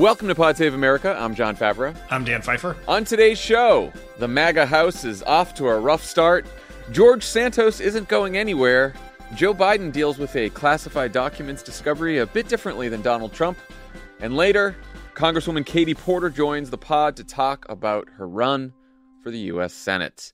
Welcome to Pod Save America. I'm John Favreau. I'm Dan Pfeiffer. On today's show, the MAGA House is off to a rough start. George Santos isn't going anywhere. Joe Biden deals with a classified documents discovery a bit differently than Donald Trump. And later, Congresswoman Katie Porter joins the pod to talk about her run for the U.S. Senate.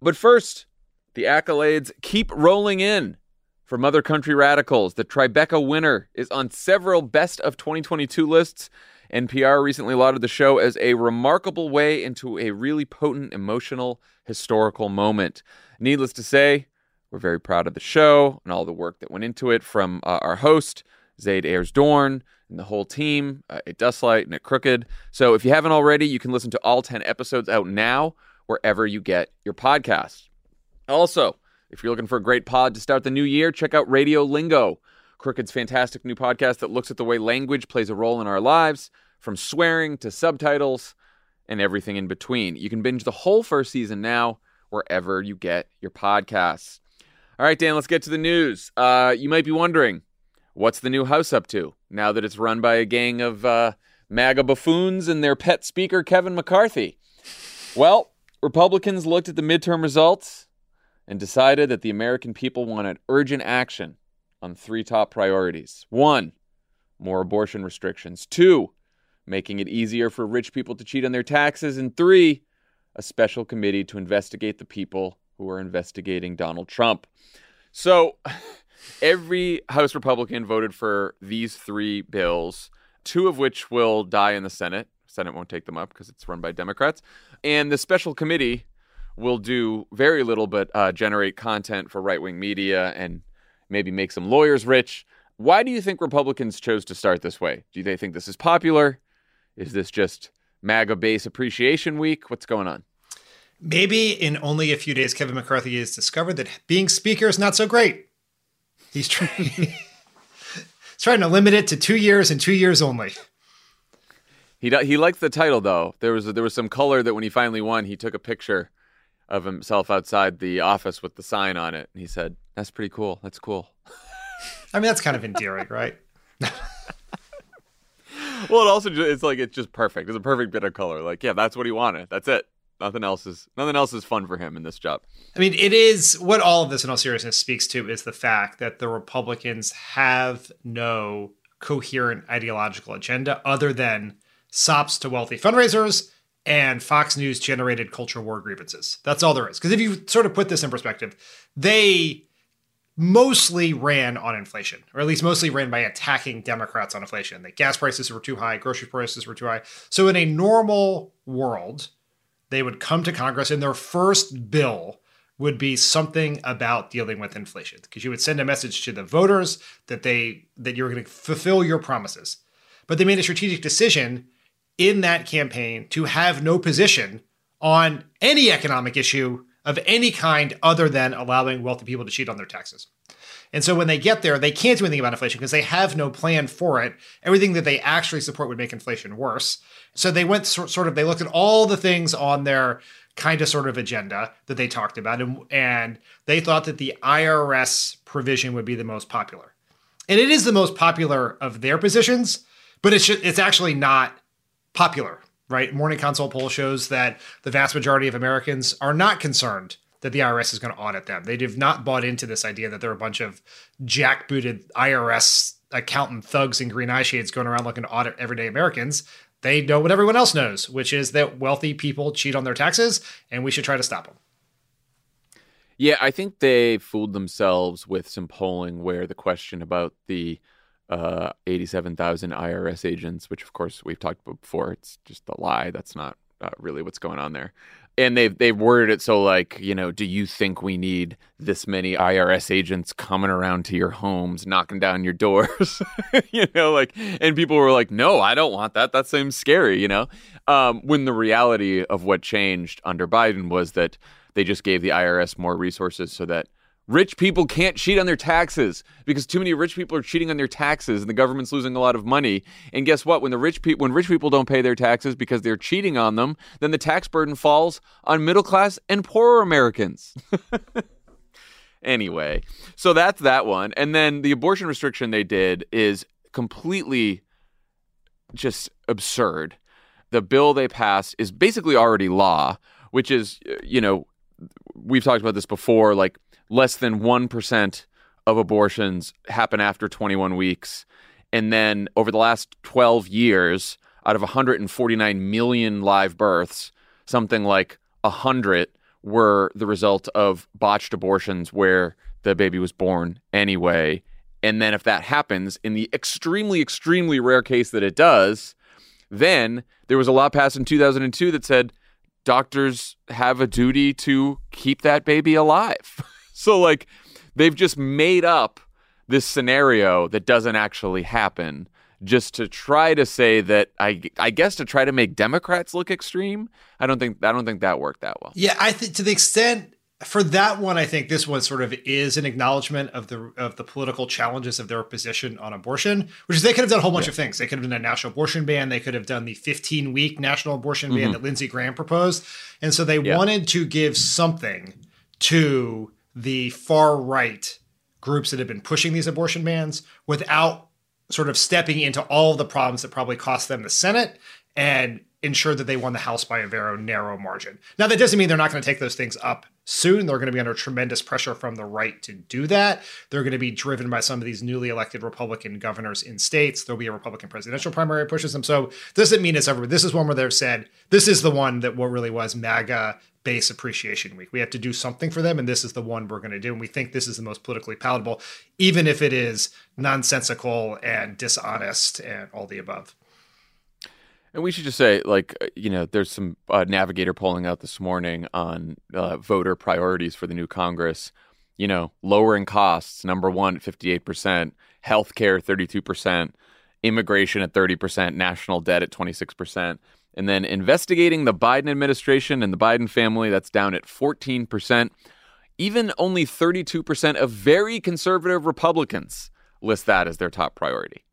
But first, the accolades keep rolling in. For Mother Country Radicals, the Tribeca winner is on several best of 2022 lists NPR recently lauded the show as a remarkable way into a really potent, emotional, historical moment. Needless to say, we're very proud of the show and all the work that went into it from uh, our host, Zayd Ayers Dohrn, and the whole team uh, at Dustlight and at Crooked. So if you haven't already, you can listen to all 10 episodes out now, wherever you get your podcasts. Also, if you're looking for a great pod to start the new year, check out Radio Lingo. Crooked's fantastic new podcast that looks at the way language plays a role in our lives, from swearing to subtitles and everything in between. You can binge the whole first season now wherever you get your podcasts. All right, Dan, let's get to the news. Uh, you might be wondering, what's the new house up to now that it's run by a gang of uh, MAGA buffoons and their pet speaker, Kevin McCarthy? Well, Republicans looked at the midterm results and decided that the American people wanted urgent action on three top priorities. One, more abortion restrictions. Two, making it easier for rich people to cheat on their taxes. And three, a special committee to investigate the people who are investigating Donald Trump. So every House Republican voted for these three bills, two of which will die in the Senate. Senate won't take them up because it's run by Democrats. And the special committee will do very little but uh, generate content for right wing media and maybe make some lawyers rich. Why do you think Republicans chose to start this way? Do they think this is popular? Is this just MAGA base appreciation week? What's going on? Maybe in only a few days, Kevin McCarthy has discovered that being speaker is not so great. He's trying, he's trying to limit it to two years and two years only. He he liked the title though. There was there was some color that when he finally won, he took a picture of himself outside the office with the sign on it, and he said, "That's pretty cool. That's cool." I mean, that's kind of endearing, right? well, it also it's like it's just perfect. It's a perfect bit of color. Like, yeah, that's what he wanted. That's it. Nothing else is nothing else is fun for him in this job. I mean, it is what all of this in all seriousness speaks to is the fact that the Republicans have no coherent ideological agenda other than sops to wealthy fundraisers and Fox News generated culture war grievances. That's all there is. Because if you sort of put this in perspective, they mostly ran on inflation, or at least mostly ran by attacking Democrats on inflation. The gas prices were too high, grocery prices were too high. So in a normal world, they would come to Congress and their first bill would be something about dealing with inflation because you would send a message to the voters that they that you're going to fulfill your promises. But they made a strategic decision in that campaign to have no position on any economic issue of any kind other than allowing wealthy people to cheat on their taxes. And so when they get there, they can't do anything about inflation because they have no plan for it. Everything that they actually support would make inflation worse. So they went sort of, they looked at all the things on their kind of sort of agenda that they talked about, and, and they thought that the IRS provision would be the most popular. And it is the most popular of their positions, but it's, it's actually not popular right? Morning Consult poll shows that the vast majority of Americans are not concerned that the IRS is going to audit them. They have not bought into this idea that there are a bunch of jackbooted IRS accountant thugs in green eye shades going around looking to audit everyday Americans. They know what everyone else knows, which is that wealthy people cheat on their taxes and we should try to stop them. Yeah, I think they fooled themselves with some polling where the question about the uh, 87,000 IRS agents, which of course we've talked about before, it's just a lie. That's not uh, really what's going on there. And they've they've worded it so like you know, do you think we need this many IRS agents coming around to your homes, knocking down your doors? you know, like, and people were like, no, I don't want that. That seems scary. You know, um, when the reality of what changed under Biden was that they just gave the IRS more resources so that Rich people can't cheat on their taxes because too many rich people are cheating on their taxes and the government's losing a lot of money. And guess what? When the rich people when rich people don't pay their taxes because they're cheating on them, then the tax burden falls on middle class and poorer Americans. anyway, so that's that one. And then the abortion restriction they did is completely just absurd. The bill they passed is basically already law, which is, you know, we've talked about this before like less than 1% of abortions happen after 21 weeks. And then over the last 12 years, out of 149 million live births, something like 100 were the result of botched abortions where the baby was born anyway. And then if that happens, in the extremely, extremely rare case that it does, then there was a law passed in 2002 that said doctors have a duty to keep that baby alive. So like they've just made up this scenario that doesn't actually happen just to try to say that I I guess to try to make Democrats look extreme. I don't think I don't think that worked that well. Yeah, I think to the extent for that one, I think this one sort of is an acknowledgement of the of the political challenges of their position on abortion, which is they could have done a whole bunch yeah. of things. They could have done a national abortion ban. They could have done the 15 week national abortion ban mm-hmm. that Lindsey Graham proposed, and so they yeah. wanted to give something to the far right groups that have been pushing these abortion bans without sort of stepping into all of the problems that probably cost them the Senate and ensure that they won the House by a very narrow margin. Now, that doesn't mean they're not going to take those things up soon. They're going to be under tremendous pressure from the right to do that. They're going to be driven by some of these newly elected Republican governors in states. There'll be a Republican presidential primary pushes them. So doesn't mean it's over. This is one where they've said this is the one that what really was MAGA base appreciation week. We have to do something for them, and this is the one we're going to do. And we think this is the most politically palatable, even if it is nonsensical and dishonest and all the above. And we should just say, like, you know, there's some uh, navigator polling out this morning on uh, voter priorities for the new Congress. You know, lowering costs, number one at 58%, healthcare, 32%, immigration at 30%, national debt at 26%. And then investigating the Biden administration and the Biden family, that's down at 14%. Even only 32% of very conservative Republicans list that as their top priority.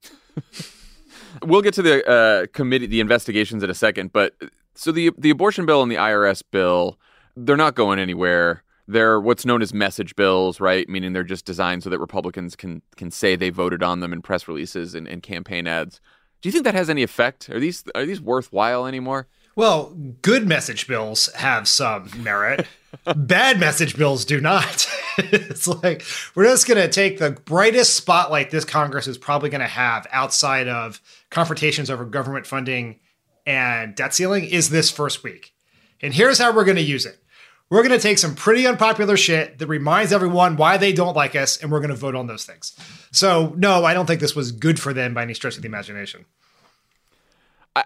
we'll get to the uh, committee, the investigations in a second. But so the the abortion bill and the IRS bill, they're not going anywhere. They're what's known as message bills, right? Meaning they're just designed so that Republicans can can say they voted on them in press releases and, and campaign ads. Do you think that has any effect? Are these are these worthwhile anymore? Well, good message bills have some merit. Bad message bills do not. it's like we're just going to take the brightest spotlight this Congress is probably going to have outside of confrontations over government funding and debt ceiling is this first week. And here's how we're going to use it. We're going to take some pretty unpopular shit that reminds everyone why they don't like us, and we're going to vote on those things. So, no, I don't think this was good for them by any stretch of the imagination.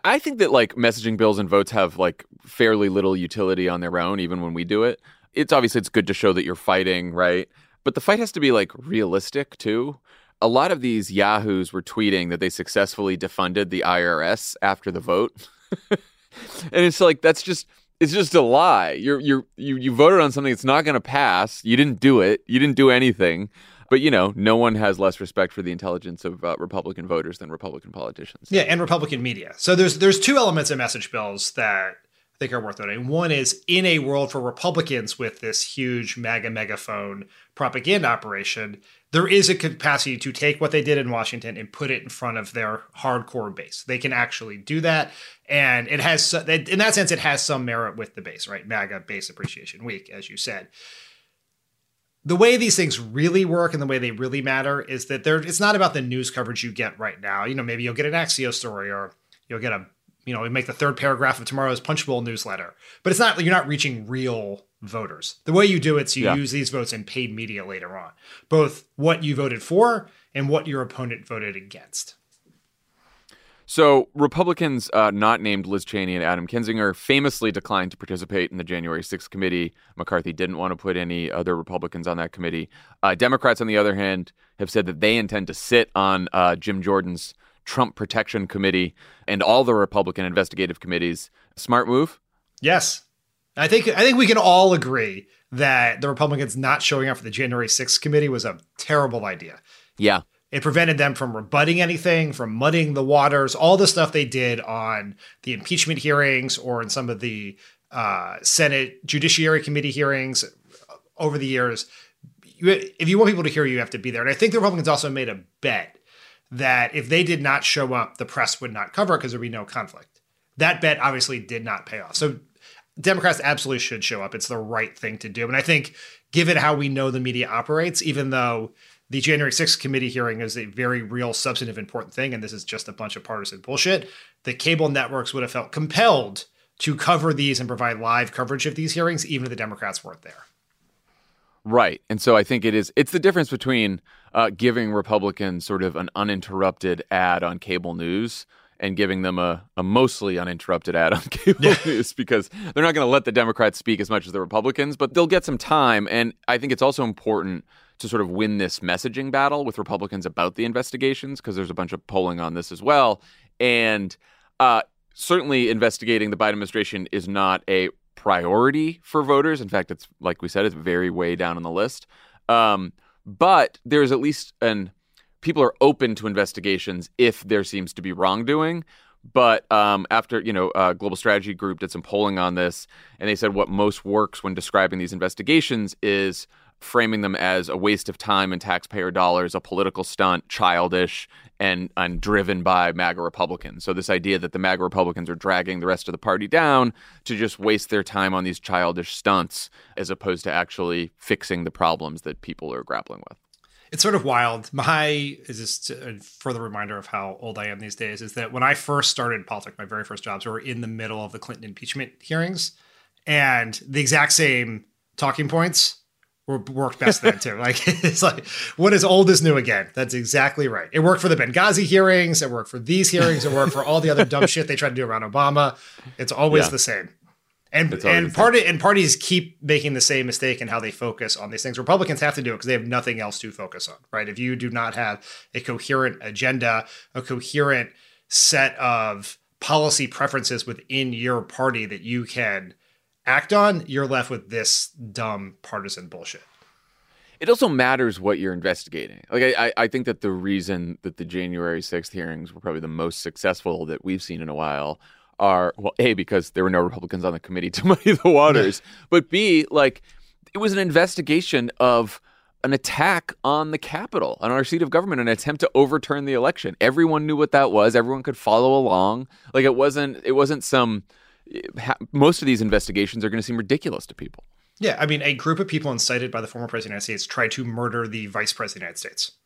I think that like messaging bills and votes have like fairly little utility on their own, even when we do it. It's obviously it's good to show that you're fighting, right? But the fight has to be like realistic too. A lot of these yahoos were tweeting that they successfully defunded the IRS after the vote, and it's like that's just it's just a lie. You're you're you you voted on something that's not going to pass. You didn't do it. You didn't do anything. But you know, no one has less respect for the intelligence of uh, Republican voters than Republican politicians. Yeah, and Republican media. So there's there's two elements of message bills that I think are worth noting. One is in a world for Republicans with this huge MAGA megaphone propaganda operation, there is a capacity to take what they did in Washington and put it in front of their hardcore base. They can actually do that, and it has in that sense it has some merit with the base, right? MAGA base appreciation week, as you said the way these things really work and the way they really matter is that they're it's not about the news coverage you get right now. You know, maybe you'll get an Axios story or you'll get a you know, make the third paragraph of tomorrow's Punchbowl newsletter. But it's not you're not reaching real voters. The way you do it is you Yeah. use these votes in paid media later on, both what you voted for and what your opponent voted against. So, Republicans uh, not named Liz Cheney and Adam Kinzinger famously declined to participate in the January 6th committee. McCarthy didn't want to put any other Republicans on that committee. Uh, Democrats, on the other hand, have said that they intend to sit on uh, Jim Jordan's Trump Protection Committee and all the Republican investigative committees. Smart move? Yes. I think I think we can all agree that the Republicans not showing up for the January 6th committee was a terrible idea. Yeah. It prevented them from rebutting anything, from muddying the waters, all the stuff they did on the impeachment hearings or in some of the uh, Senate Judiciary Committee hearings over the years. You, if you want people to hear you, you have to be there. And I think the Republicans also made a bet that if they did not show up, the press would not cover it because there'd be no conflict. That bet obviously did not pay off. So Democrats absolutely should show up. It's the right thing to do. And I think, given how we know the media operates, even though the January 6th committee hearing is a very real, substantive, important thing, and this is just a bunch of partisan bullshit, the cable networks would have felt compelled to cover these and provide live coverage of these hearings, even if the Democrats weren't there. Right. And so I think it is, it's the difference between uh, giving Republicans sort of an uninterrupted ad on cable news and giving them a, a mostly uninterrupted ad on cable news because they're not going to let the Democrats speak as much as the Republicans, but they'll get some time. And I think it's also important to sort of win this messaging battle with Republicans about the investigations because there's a bunch of polling on this as well. And uh, certainly investigating the Biden administration is not a priority for voters. In fact, it's like we said, it's very way down on the list. Um, but there's at least an people are open to investigations if there seems to be wrongdoing. But um, after you know, uh, Global Strategy Group did some polling on this, and they said what most works when describing these investigations is framing them as a waste of time and taxpayer dollars, a political stunt, childish, and and driven by MAGA Republicans. So this idea that the MAGA Republicans are dragging the rest of the party down to just waste their time on these childish stunts, as opposed to actually fixing the problems that people are grappling with. It's sort of wild. My is just a further reminder of how old I am these days. Is that when I first started politics, my very first jobs were in the middle of the Clinton impeachment hearings, and the exact same talking points were worked best then too. Like it's like what is old is new again. That's exactly right. It worked for the Benghazi hearings. It worked for these hearings. It worked for all the other dumb shit they tried to do around Obama. It's always Yeah. the same. And and party and parties keep making the same mistake in how they focus on these things. Republicans have to do it because they have nothing else to focus on, right? If you do not have a coherent agenda, a coherent set of policy preferences within your party that you can act on, you're left with this dumb partisan bullshit. It also matters what you're investigating. Like I, I- I think that the reason that the January 6th hearings were probably the most successful that we've seen in a while are well, A, because there were no Republicans on the committee to muddy the waters, but B, like it was an investigation of an attack on the Capitol, on our seat of government, an attempt to overturn the election. Everyone knew what that was. Everyone could follow along. Like it wasn't it wasn't some eh, most of these investigations are going to seem ridiculous to people. Yeah, I mean, a group of people incited by the former president of the United States tried to murder the vice president of the United States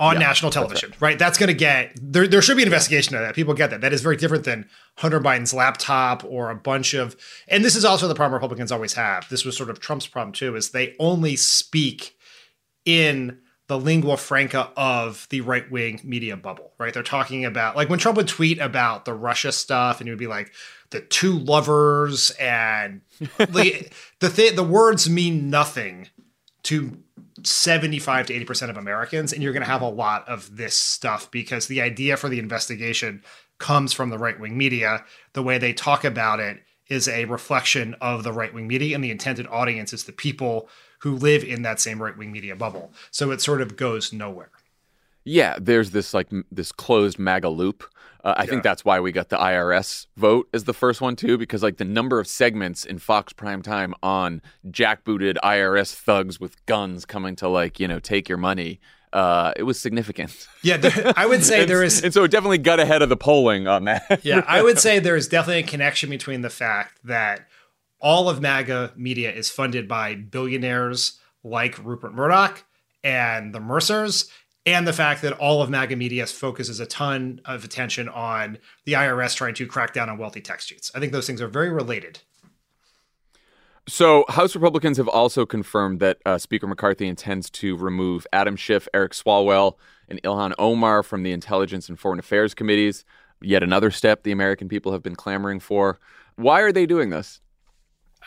on Yeah, national television, right. That's going to get there. There should be an investigation of that. People get that. That is very different than Hunter Biden's laptop or a bunch of. And this is also the problem Republicans always have. This was sort of Trump's problem too. Is they only speak in the lingua franca of the right wing media bubble, right? They're talking about like when Trump would tweet about the Russia stuff, and he would be like the two lovers, and the the th- the words mean nothing to 75 to 80% of Americans, and you're going to have a lot of this stuff because the idea for the investigation comes from the right wing media. The way they talk about it is a reflection of the right wing media, and the intended audience is the people who live in that same right wing media bubble. So it sort of goes nowhere. Yeah, there's this like this closed MAGA loop. Uh, I think that's why we got the IRS vote as the first one too, because like the number of segments in Fox prime time on jackbooted IRS thugs with guns coming to like you know take your money, uh, it was significant. Yeah, there, I would say there is. and so it definitely got ahead of the polling on that. Yeah, I would say there is definitely a connection between the fact that all of MAGA media is funded by billionaires like Rupert Murdoch and the Mercers, and the fact that all of MAGA media focuses a ton of attention on the IRS trying to crack down on wealthy tax cheats. I think those things are very related. So, House Republicans have also confirmed that uh, Speaker McCarthy intends to remove Adam Schiff, Eric Swalwell, and Ilhan Omar from the Intelligence and Foreign Affairs committees. Yet another step the American people have been clamoring for. Why are they doing this?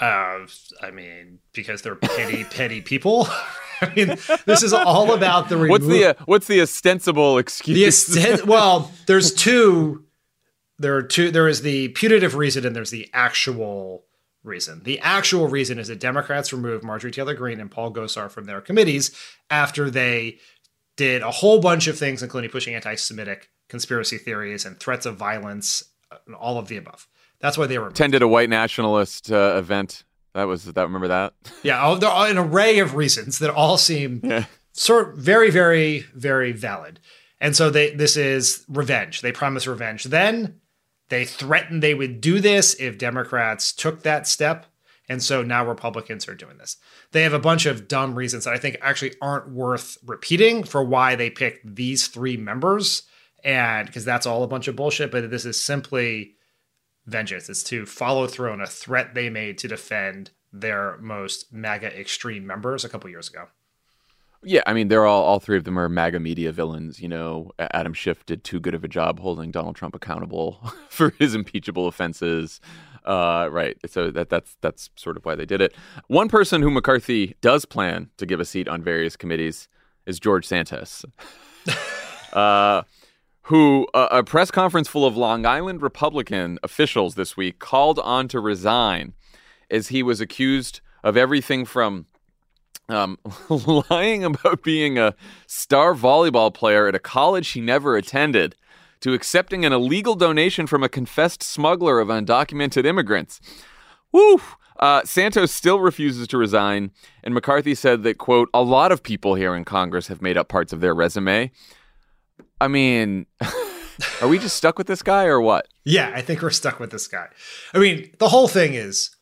Uh, I mean, because they're petty, petty people. I mean, this is all about the. Remo- what's the uh, what's the ostensible excuse? The well, there's two. There are two. There is the putative reason, and there's the actual reason. The actual reason is that Democrats removed Marjorie Taylor Greene and Paul Gosar from their committees after they did a whole bunch of things, including pushing anti-Semitic conspiracy theories and threats of violence, and all of the above. That's why they were attended a white nationalist uh, event. That was that. Remember that? Yeah, there are an array of reasons that all seem yeah. sort very, very, very valid. And so they this is revenge. They promise revenge. Then they threatened they would do this if Democrats took that step. And so now Republicans are doing this. They have a bunch of dumb reasons that I think actually aren't worth repeating for why they picked these three members. And because that's all a bunch of bullshit, but this is simply vengeance. It's to follow through on a threat they made to defend their most MAGA extreme members a couple years ago. Yeah, I mean, they're all all three of them are MAGA media villains. You know, Adam Schiff did too good of a job holding Donald Trump accountable for his impeachable offenses. Uh, right. So that that's that's sort of why they did it. One person who McCarthy does plan to give a seat on various committees is George Santos. uh, who a press conference full of Long Island Republican officials this week called on to resign as he was accused of everything from um, lying about being a star volleyball player at a college he never attended to accepting an illegal donation from a confessed smuggler of undocumented immigrants. Woo! Uh, Santos still refuses to resign, and McCarthy said that, quote, a lot of people here in Congress have made up parts of their resume. I mean, are we just stuck with this guy or what? Yeah, I think we're stuck with this guy. I mean, the whole thing is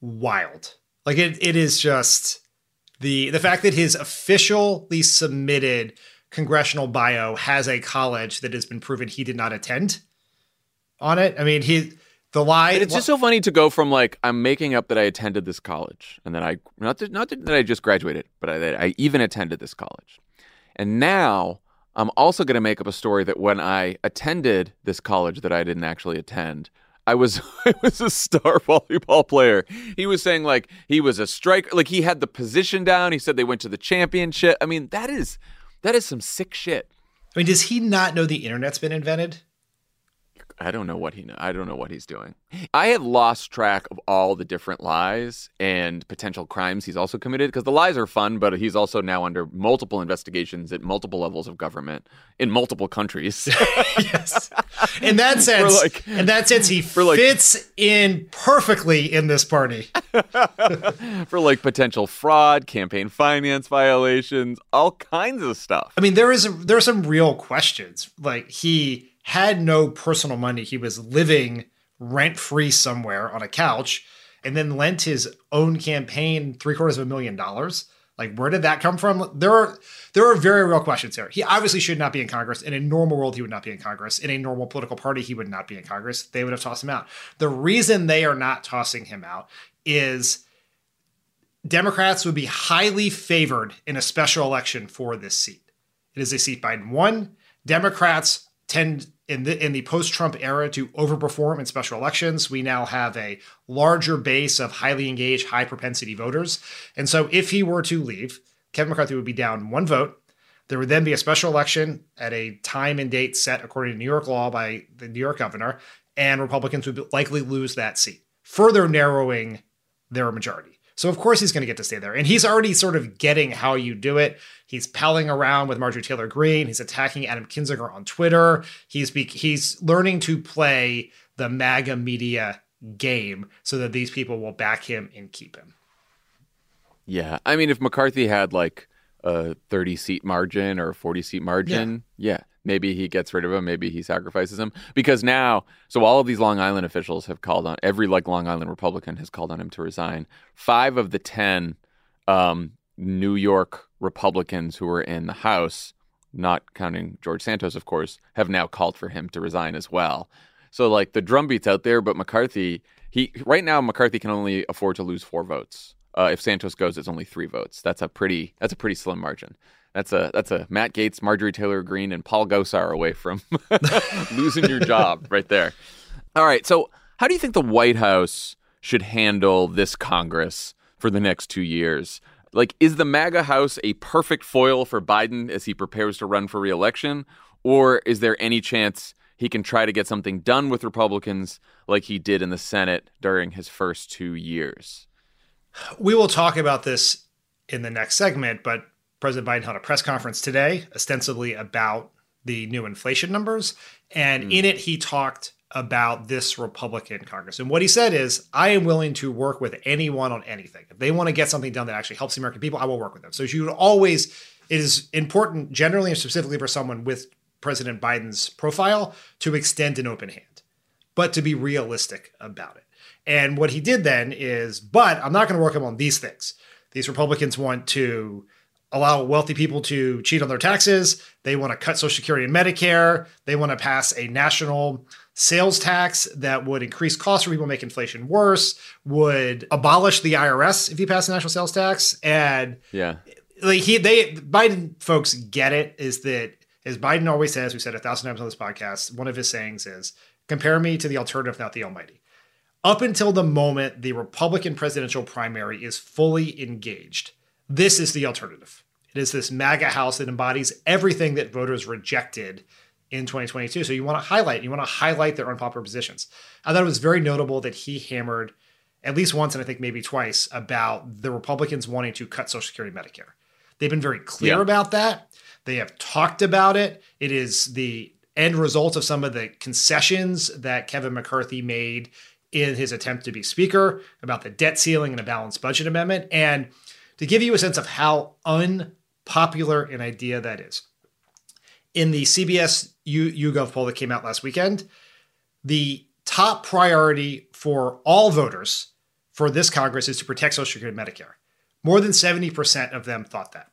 wild. Like it, it is just the the fact that his officially submitted congressional bio has a college that has been proven he did not attend on it. I mean, he the lie. it's just so funny to go from like I'm making up that I attended this college, and then I not that, not that I just graduated, but I, that I even attended this college, and now I'm also going to make up a story that when I attended this college that I didn't actually attend, I was I was a star volleyball player. He was saying like he was a striker, like he had the position down. He said they went to the championship. I mean, that is that is some sick shit. I mean, does he not know the internet's been invented? I don't know what he. I don't know what he's doing. I have lost track of all the different lies and potential crimes he's also committed because the lies are fun, but he's also now under multiple investigations at multiple levels of government in multiple countries. yes. In that sense, like, in that sense, he fits like, in perfectly in this party. for like potential fraud, campaign finance violations, all kinds of stuff. I mean, there is a, there are some real questions. Like he had no personal money. He was living rent free somewhere on a couch and then lent his own campaign three quarters of a million dollars. Like, where did that come from? There are there are very real questions here. He obviously should not be in Congress. In a normal world, he would not be in Congress. In a normal political party, he would not be in Congress. They would have tossed him out. The reason they are not tossing him out is Democrats would be highly favored in a special election for this seat. It is a seat Biden won. Democrats tend in the in the post-Trump era to overperform in special elections. We now have a larger base of highly engaged, high propensity voters. And so if he were to leave, Kevin McCarthy would be down one vote. There would then be a special election at a time and date set according to New York law by the New York governor, and Republicans would likely lose that seat, further narrowing their majority. So of course he's going to get to stay there. And he's already sort of getting how you do it. He's palling around with Marjorie Taylor Greene. He's attacking Adam Kinzinger on Twitter. He's be- he's learning to play the MAGA media game so that these people will back him and keep him. Yeah. I mean if McCarthy had like a 30 seat margin or a 40 seat margin, yeah. yeah maybe he gets rid of him maybe he sacrifices him because now so all of these long island officials have called on every like long island republican has called on him to resign five of the ten um, new york republicans who were in the house not counting George Santos, of course, have now called for him to resign as well. So like the drumbeat's out there, but McCarthy, he right now McCarthy can only afford to lose four votes. Uh, if Santos goes, it's only three votes. That's a pretty that's a pretty slim margin. That's a that's a Matt Gaetz, Marjorie Taylor Greene, and Paul Gosar away from losing your job right there. All right, so how do you think the White House should handle this Congress for the next two years? Like, is the MAGA House a perfect foil for Biden as he prepares to run for reelection? Or is there any chance he can try to get something done with Republicans like he did in the Senate during his first two years? We will talk about this in the next segment, but President Biden held a press conference today, ostensibly about the new inflation numbers. And mm. in it, he talked about this Republican Congress. And what he said is, I am willing to work with anyone on anything. If they want to get something done that actually helps the American people, I will work with them. So you would always, it is important generally and specifically for someone with President Biden's profile to extend an open hand, but to be realistic about it. And what he did then is, but I'm not going to work him on these things. These Republicans want to allow wealthy people to cheat on their taxes. They want to cut Social Security and Medicare. They want to pass a national sales tax that would increase costs for people, make inflation worse, would abolish the IRS if you pass a national sales tax. And yeah, like he, they, Biden folks get it is that, as Biden always says, we said a thousand times on this podcast, one of his sayings is compare me to the alternative, not the almighty. Up until the moment the Republican presidential primary is fully engaged, this is the alternative. It is this MAGA house that embodies everything that voters rejected in 2022. So you want to highlight, you want to highlight their unpopular positions. I thought it was very notable that he hammered at least once and I think maybe twice about the Republicans wanting to cut Social Security and Medicare. They've been very clear yeah. about that. They have talked about it. It is the end result of some of the concessions that Kevin McCarthy made in his attempt to be speaker about the debt ceiling and a balanced budget amendment. And to give you a sense of how unpopular an idea that is, in the CBS U- YouGov poll that came out last weekend, the top priority for all voters for this Congress is to protect Social Security and Medicare. More than 70% of them thought that.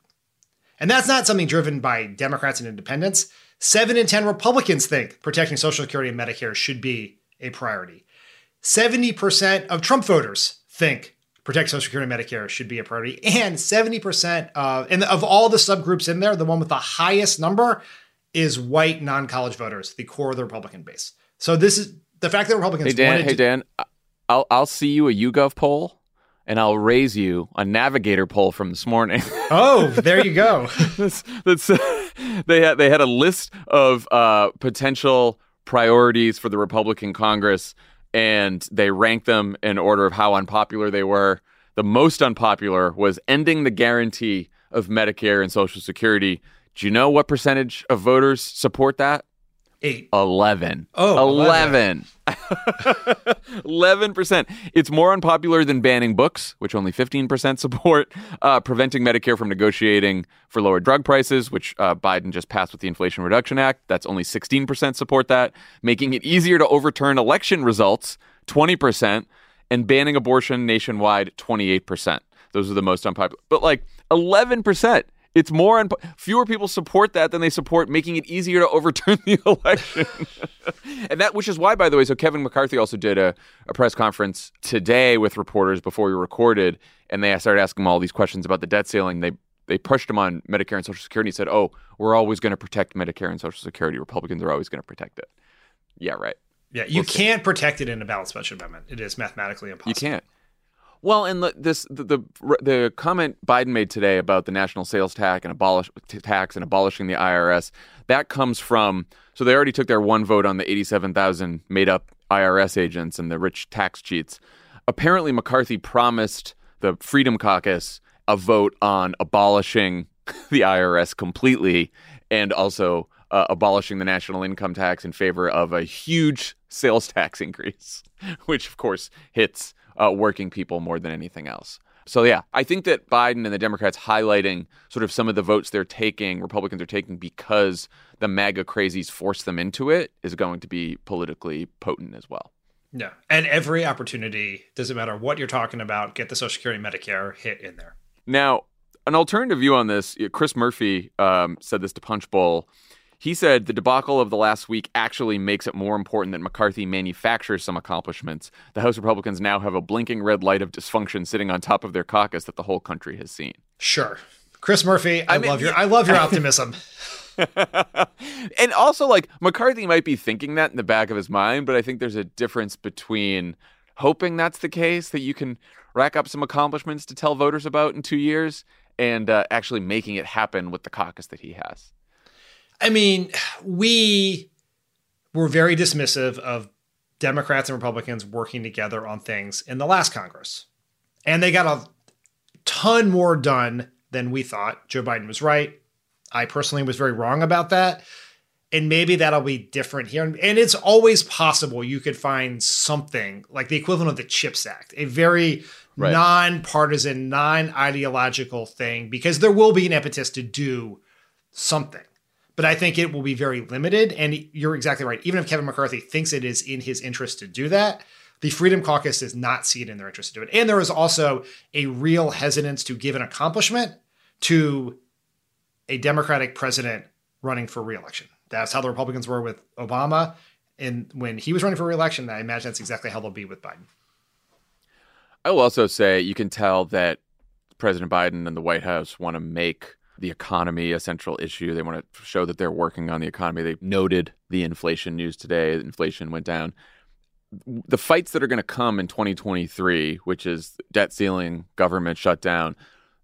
And that's not something driven by Democrats and independents. Seven in 10 Republicans think protecting Social Security and Medicare should be a priority. 70% of Trump voters think protect Social Security and Medicare should be a priority. And 70% of, and of all the subgroups in there, the one with the highest number is white non-college voters, the core of the Republican base. So this is the fact that Republicans. Hey Dan, hey to- Dan, I'll I'll see you a YouGov poll, and I'll raise you a Navigator poll from this morning. oh, there you go. that's, that's they had they had a list of uh, potential priorities for the Republican Congress, and they ranked them in order of how unpopular they were. The most unpopular was ending the guarantee of Medicare and Social Security do you know what percentage of voters support that? Eight. 11. Oh, 11. 11%. It's more unpopular than banning books, which only 15% support, uh, preventing Medicare from negotiating for lower drug prices, which uh, Biden just passed with the Inflation Reduction Act. That's only 16% support that. Making it easier to overturn election results, 20%, and banning abortion nationwide, 28%. Those are the most unpopular. But like 11%. It's more and fewer people support that than they support making it easier to overturn the election. and that, which is why, by the way, so Kevin McCarthy also did a, a press conference today with reporters before we recorded, and they started asking him all these questions about the debt ceiling. They they pushed him on Medicare and Social Security. He said, "Oh, we're always going to protect Medicare and Social Security. Republicans are always going to protect it." Yeah, right. Yeah, you we'll can't see. protect it in a balanced budget amendment. It is mathematically impossible. You can't. Well, and the, this the, the, the comment Biden made today about the national sales tax and abolish tax and abolishing the IRS that comes from so they already took their one vote on the 87,000 made up IRS agents and the rich tax cheats. Apparently McCarthy promised the Freedom Caucus a vote on abolishing the IRS completely and also uh, abolishing the national income tax in favor of a huge sales tax increase, which of course hits uh, working people more than anything else. So yeah, I think that Biden and the Democrats highlighting sort of some of the votes they're taking, Republicans are taking because the MAGA crazies force them into it is going to be politically potent as well. Yeah. And every opportunity, doesn't matter what you're talking about, get the Social Security Medicare hit in there. Now, an alternative view on this, Chris Murphy um, said this to Punch Punchbowl. He said the debacle of the last week actually makes it more important that McCarthy manufactures some accomplishments. The House Republicans now have a blinking red light of dysfunction sitting on top of their caucus that the whole country has seen. Sure. Chris Murphy, I, I mean, love your I love your optimism. and also like McCarthy might be thinking that in the back of his mind, but I think there's a difference between hoping that's the case that you can rack up some accomplishments to tell voters about in 2 years and uh, actually making it happen with the caucus that he has. I mean, we were very dismissive of Democrats and Republicans working together on things in the last Congress. And they got a ton more done than we thought. Joe Biden was right. I personally was very wrong about that. And maybe that'll be different here. And it's always possible you could find something like the equivalent of the CHIPS Act, a very right. non-partisan, non-ideological thing, because there will be an impetus to do something but I think it will be very limited. And you're exactly right. Even if Kevin McCarthy thinks it is in his interest to do that, the Freedom Caucus does not see it in their interest to do it. And there is also a real hesitance to give an accomplishment to a Democratic president running for reelection. That's how the Republicans were with Obama. And when he was running for reelection, I imagine that's exactly how they'll be with Biden. I will also say you can tell that President Biden and the White House want to make the economy a central issue. They want to show that they're working on the economy. They noted the inflation news today. Inflation went down. The fights that are going to come in 2023, which is debt ceiling, government shutdown,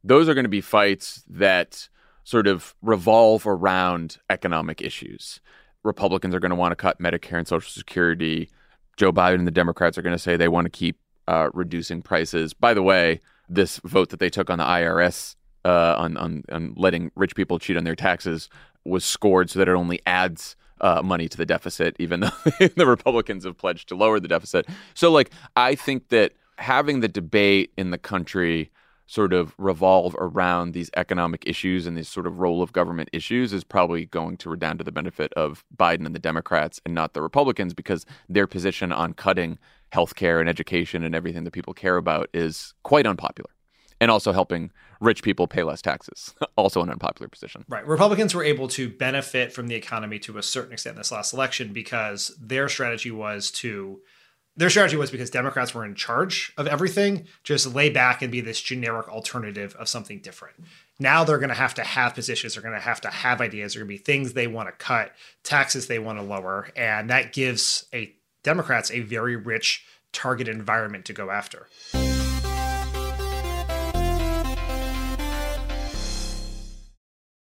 those are going to be fights that sort of revolve around economic issues. Republicans are going to want to cut Medicare and Social Security. Joe Biden and the Democrats are going to say they want to keep uh, reducing prices. By the way, this vote that they took on the IRS uh, on, on on letting rich people cheat on their taxes was scored so that it only adds uh, money to the deficit, even though the Republicans have pledged to lower the deficit. So, like, I think that having the debate in the country sort of revolve around these economic issues and these sort of role of government issues is probably going to redound to the benefit of Biden and the Democrats and not the Republicans because their position on cutting healthcare and education and everything that people care about is quite unpopular and also helping rich people pay less taxes. also an unpopular position. Right. Republicans were able to benefit from the economy to a certain extent this last election because their strategy was to their strategy was because Democrats were in charge of everything, just lay back and be this generic alternative of something different. Now they're going to have to have positions, they're going to have to have ideas, there are going to be things they want to cut, taxes they want to lower, and that gives a Democrats a very rich target environment to go after.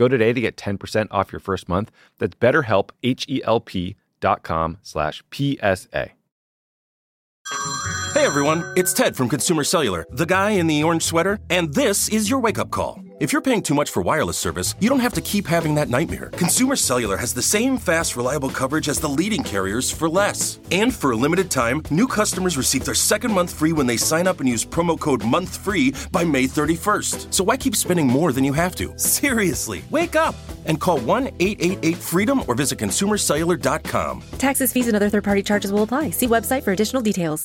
Go today to get 10% off your first month. That's betterhelp, H-E-L-P dot com slash PSA. Hey everyone, it's Ted from Consumer Cellular, the guy in the orange sweater, and this is your wake-up call. If you're paying too much for wireless service, you don't have to keep having that nightmare. Consumer Cellular has the same fast, reliable coverage as the leading carriers for less. And for a limited time, new customers receive their second month free when they sign up and use promo code MONTHFREE by May 31st. So why keep spending more than you have to? Seriously, wake up and call 1-888-FREEDOM or visit consumercellular.com. Taxes, fees, and other third-party charges will apply. See website for additional details.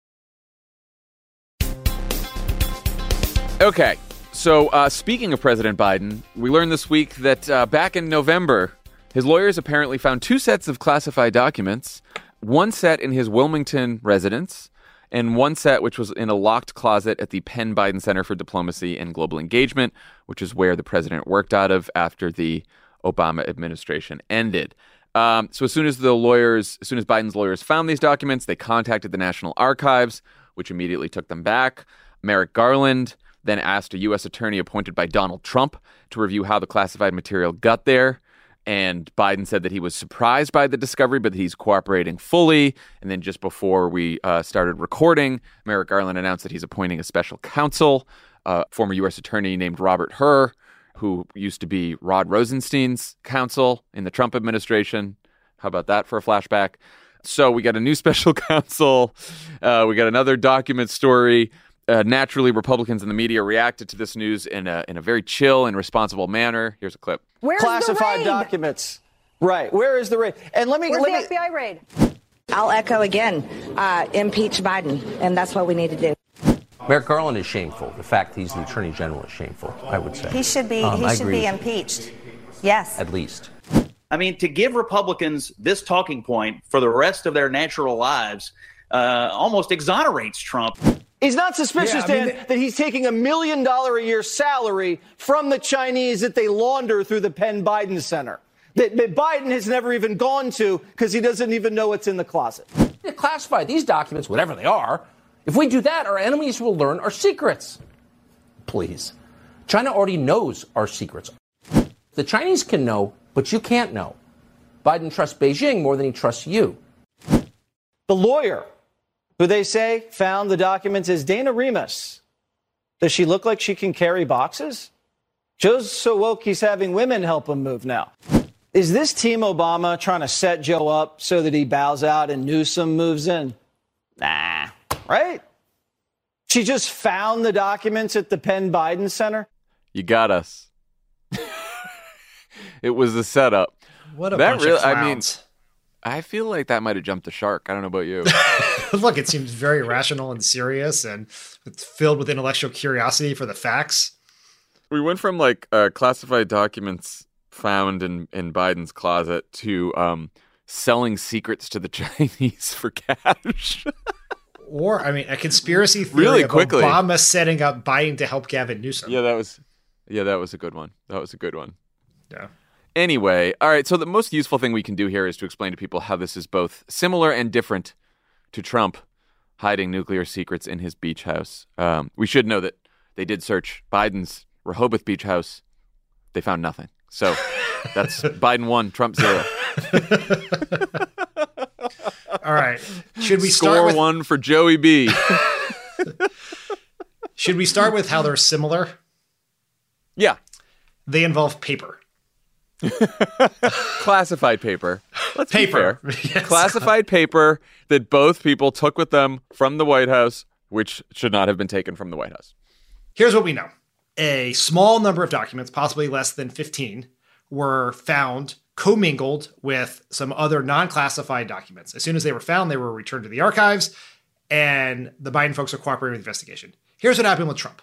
Okay, so uh, speaking of President Biden, we learned this week that uh, back in November, his lawyers apparently found two sets of classified documents one set in his Wilmington residence, and one set which was in a locked closet at the Penn Biden Center for Diplomacy and Global Engagement, which is where the president worked out of after the Obama administration ended. Um, so as soon as the lawyers, as soon as Biden's lawyers found these documents, they contacted the National Archives, which immediately took them back. Merrick Garland then asked a U.S. attorney appointed by Donald Trump to review how the classified material got there. And Biden said that he was surprised by the discovery, but that he's cooperating fully. And then just before we uh, started recording, Merrick Garland announced that he's appointing a special counsel, uh, former U.S. attorney named Robert Hur, who used to be Rod Rosenstein's counsel in the Trump administration. How about that for a flashback? So we got a new special counsel. Uh, we got another document story. Uh, naturally, Republicans in the media reacted to this news in a, in a very chill and responsible manner. Here's a clip. Where's classified the raid? documents. Right. Where is the raid? And let me Where's let the me, FBI raid? I'll echo again uh, impeach Biden, and that's what we need to do. Merrick Garland is shameful. The fact he's the attorney general is shameful, I would say. He should be. Um, he I should be impeached. Yes. At least. I mean, to give Republicans this talking point for the rest of their natural lives uh, almost exonerates Trump. He's not suspicious, Yeah, I Dan, mean, they- that he's taking a million dollar a year salary from the Chinese that they launder through the Penn Biden Center. That, that Biden has never even gone to because he doesn't even know what's in the closet. classify these documents, whatever they are. If we do that, our enemies will learn our secrets. Please. China already knows our secrets. The Chinese can know, but you can't know. Biden trusts Beijing more than he trusts you. The lawyer who they say found the documents is Dana Remus. Does she look like she can carry boxes? Joe's so woke he's having women help him move now. Is this Team Obama trying to set Joe up so that he bows out and Newsom moves in? Nah, right? She just found the documents at the Penn Biden Center. You got us. it was a setup. What a that bunch really, of I mean, clowns. I feel like that might have jumped the shark. I don't know about you. Look, it seems very rational and serious and it's filled with intellectual curiosity for the facts. we went from like uh, classified documents found in, in Biden's closet to um, selling secrets to the Chinese for cash. Or, I mean, a conspiracy theory Really of quickly. Obama setting up Biden to help Gavin Newsom. yeah, that was yeah, that was a good one. That was a good one. Yeah. Anyway, all right. So the most useful thing we can do here is to explain to people how this is both similar and different to Trump hiding nuclear secrets in his beach house. Um, we should know that they did search Biden's Rehoboth beach house. They found nothing. So that's Biden one, Trump zero. All right. Should we Score start with one for Joey B. Should we start with how they're similar? yeah, They involve paper. classified paper. Let's Paper. be fair. Yes. Classified paper that both people took with them from the White House, which should not have been taken from the White House. Here's what we know a small number of documents, possibly less than 15, were found commingled with some other non classified documents. As soon as they were found, they were returned to the archives, and the Biden folks are cooperating with the investigation. Here's what happened with Trump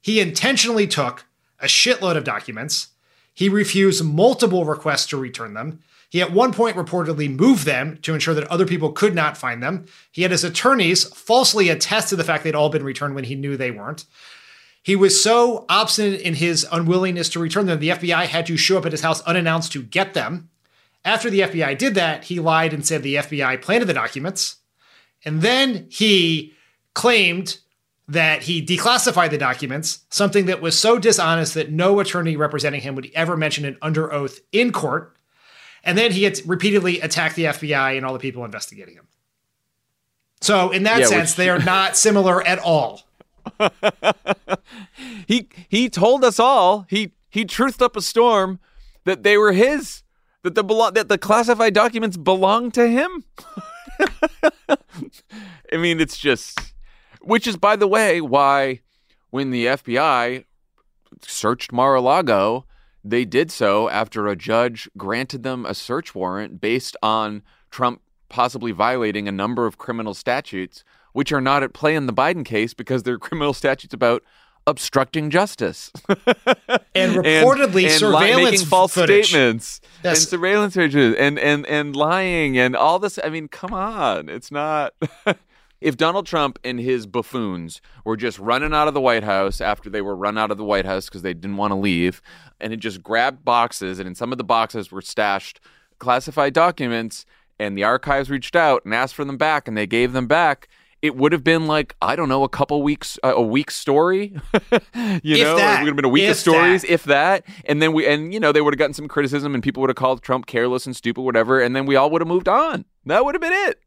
he intentionally took a shitload of documents. He refused multiple requests to return them. He at one point reportedly moved them to ensure that other people could not find them. He had his attorneys falsely attest to the fact they'd all been returned when he knew they weren't. He was so obstinate in his unwillingness to return them, the FBI had to show up at his house unannounced to get them. After the FBI did that, he lied and said the FBI planted the documents. And then he claimed that he declassified the documents, something that was so dishonest that no attorney representing him would ever mention it under oath in court. And then he had repeatedly attacked the FBI and all the people investigating him. So in that Yeah, sense, which- they are not similar at all. he he told us all he he truthed up a storm that they were his that the that the classified documents belonged to him. I mean, it's just which is by the way why when the FBI searched Mar-a-Lago, they did so after a judge granted them a search warrant based on Trump possibly violating a number of criminal statutes, which are not at play in the Biden case because they're criminal statutes about obstructing justice And reportedly, and li- surveillance making false footage. statements and surveillance footage and and and lying and all this. I mean, come on, it's not. if Donald Trump and his buffoons were just running out of the White House after they were run out of the White House because they didn't want to leave, and had just grabbed boxes, and in some of the boxes were stashed classified documents, and the archives reached out and asked for them back, and they gave them back. It would have been like I don't know a couple weeks, uh, a week story, you If know, that. it would have been a week of stories, that. if that, and then we and you know they would have gotten some criticism, and people would have called Trump careless and stupid, whatever, and then we all would have moved on. That would have been it.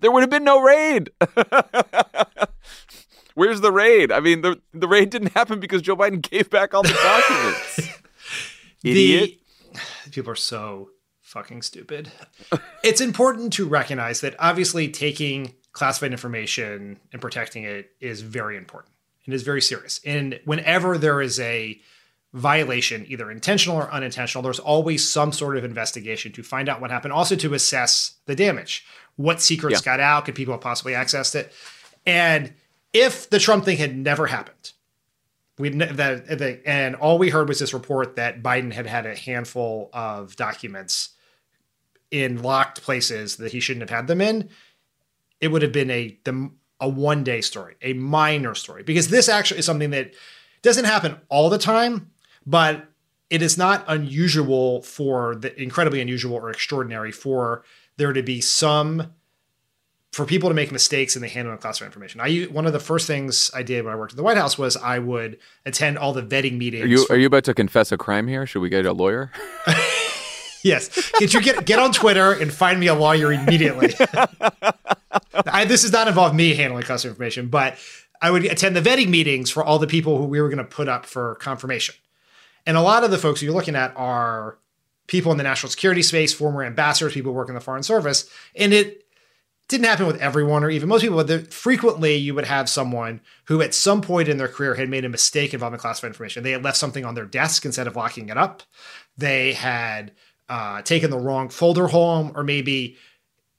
There would have been no raid. Where's the raid? I mean, the the raid didn't happen because Joe Biden gave back all the documents. Idiot. The people are so fucking stupid. it's important to recognize that obviously taking classified information and protecting it is very important. It is very serious. And whenever there is a violation, either intentional or unintentional, there's always some sort of investigation to find out what happened, also to assess the damage. What secrets Yeah. got out? Could people have possibly accessed it? And if the Trump thing had never happened, we that and all we heard was this report that Biden had had a handful of documents in locked places that he shouldn't have had them in. It would have been a the, a one day story, a minor story, because this actually is something that doesn't happen all the time, but it is not unusual for the incredibly unusual or extraordinary for there to be some for people to make mistakes in the handling of classified information. I one of the first things I did when I worked at the White House was I would attend all the vetting meetings. Are you are you about to confess a crime here? Should we get a lawyer? yes. Could you get get on Twitter and find me a lawyer immediately? I, this does not involve me handling classified information, but I would attend the vetting meetings for all the people who we were going to put up for confirmation. And a lot of the folks you're looking at are people in the national security space, former ambassadors, people work in the foreign service, and it didn't happen with everyone or even most people, but frequently you would have someone who at some point in their career had made a mistake involving classified information. They had left something on their desk instead of locking it up. They had uh, taken the wrong folder home, or maybe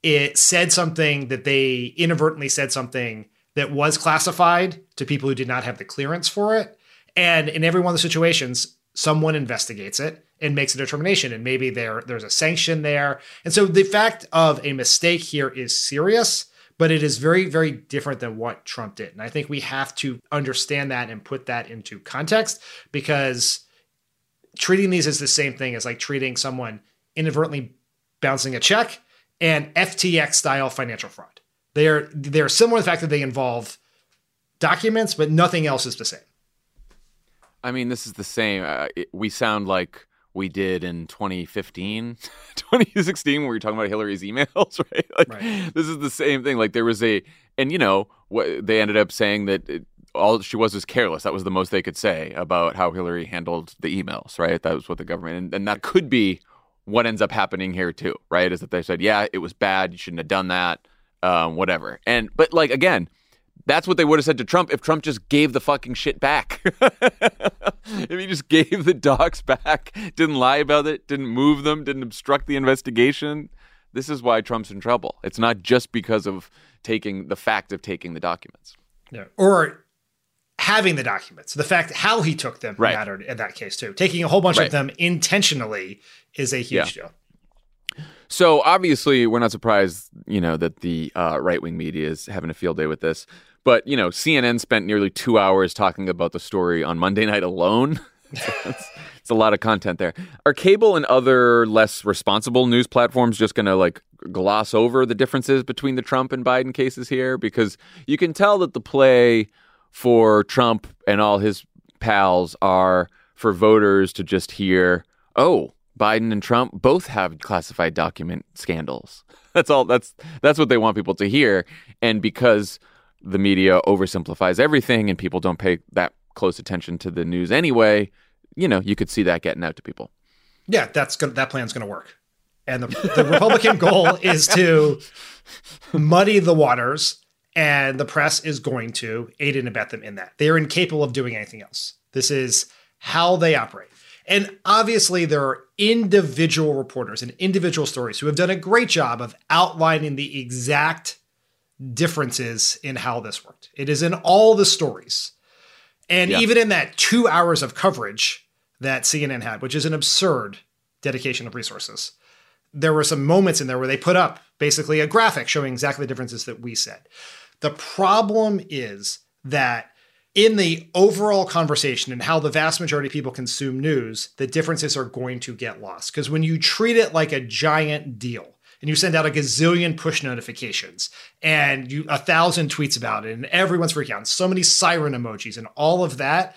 it said something that they inadvertently said something that was classified to people who did not have the clearance for it. And in every one of the situations, someone investigates it and makes a determination, and maybe there there's a sanction there. And so the fact of a mistake here is serious, but it is very very different than what Trump did. And I think we have to understand that and put that into context because treating these as the same thing as like treating someone inadvertently bouncing a check and FTX style financial fraud. They're they're similar in the fact that they involve documents, but nothing else is the same. I mean, this is the same. Uh, it, we sound like we did in 2015, 2016, when we were talking about Hillary's emails, right? Like, This is the same thing. Like, there was a, and you know, what they ended up saying that it, all she was was careless. That was the most they could say about how Hillary handled the emails, right? That was what the government, and, and that could be what ends up happening here too, right? Is that they said, yeah, it was bad. You shouldn't have done that, um, whatever. And, but like, again, that's what they would have said to Trump if Trump just gave the fucking shit back. if he just gave the docs back, didn't lie about it, didn't move them, didn't obstruct the investigation. This is why Trump's in trouble. It's not just because of taking the fact of taking the documents. Yeah. Or having the documents. The fact how he took them Right. mattered in that case too. Taking a whole bunch Right. of them intentionally is a huge Yeah. deal. So obviously, we're not surprised, you know, that the uh, right wing media is having a field day with this. But you know, CNN spent nearly two hours talking about the story on Monday night alone. it's, it's a lot of content there. Are cable and other less responsible news platforms just going to like gloss over the differences between the Trump and Biden cases here? Because you can tell that the play for Trump and all his pals are for voters to just hear, oh, Biden and Trump both have classified document scandals. That's all that's that's what they want people to hear and because the media oversimplifies everything and people don't pay that close attention to the news anyway, you know, you could see that getting out to people. Yeah, that's gonna, that plan's going to work. And the, the Republican goal is to muddy the waters, and the press is going to aid and abet them in that. They are incapable of doing anything else. This is how they operate. And obviously, there are individual reporters and individual stories who have done a great job of outlining the exact differences in how this worked. It is in all the stories. And yeah. even in that two hours of coverage that CNN had, which is an absurd dedication of resources, there were some moments in there where they put up basically a graphic showing exactly the differences that we said. The problem is that in the overall conversation and how the vast majority of people consume news, the differences are going to get lost. Because when you treat it like a giant deal, and you send out a gazillion push notifications and you a thousand tweets about it and everyone's freaking out so many siren emojis and all of that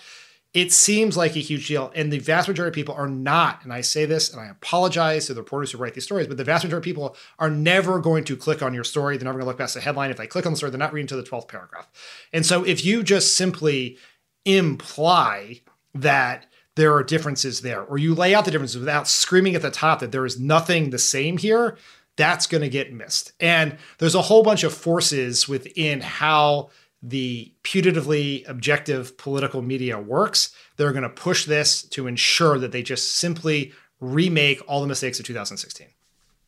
it seems like a huge deal and the vast majority of people are not and i say this and i apologize to the reporters who write these stories but the vast majority of people are never going to click on your story. They're never going to look past the headline. If they click on the story they're not reading to the 12th paragraph. And so if you just simply imply that there are differences there or you lay out the differences without screaming at the top that there is nothing the same here that's going to get missed. And there's a whole bunch of forces within how the putatively objective political media works. They're going to push this to ensure that they just simply remake all the mistakes of 2016.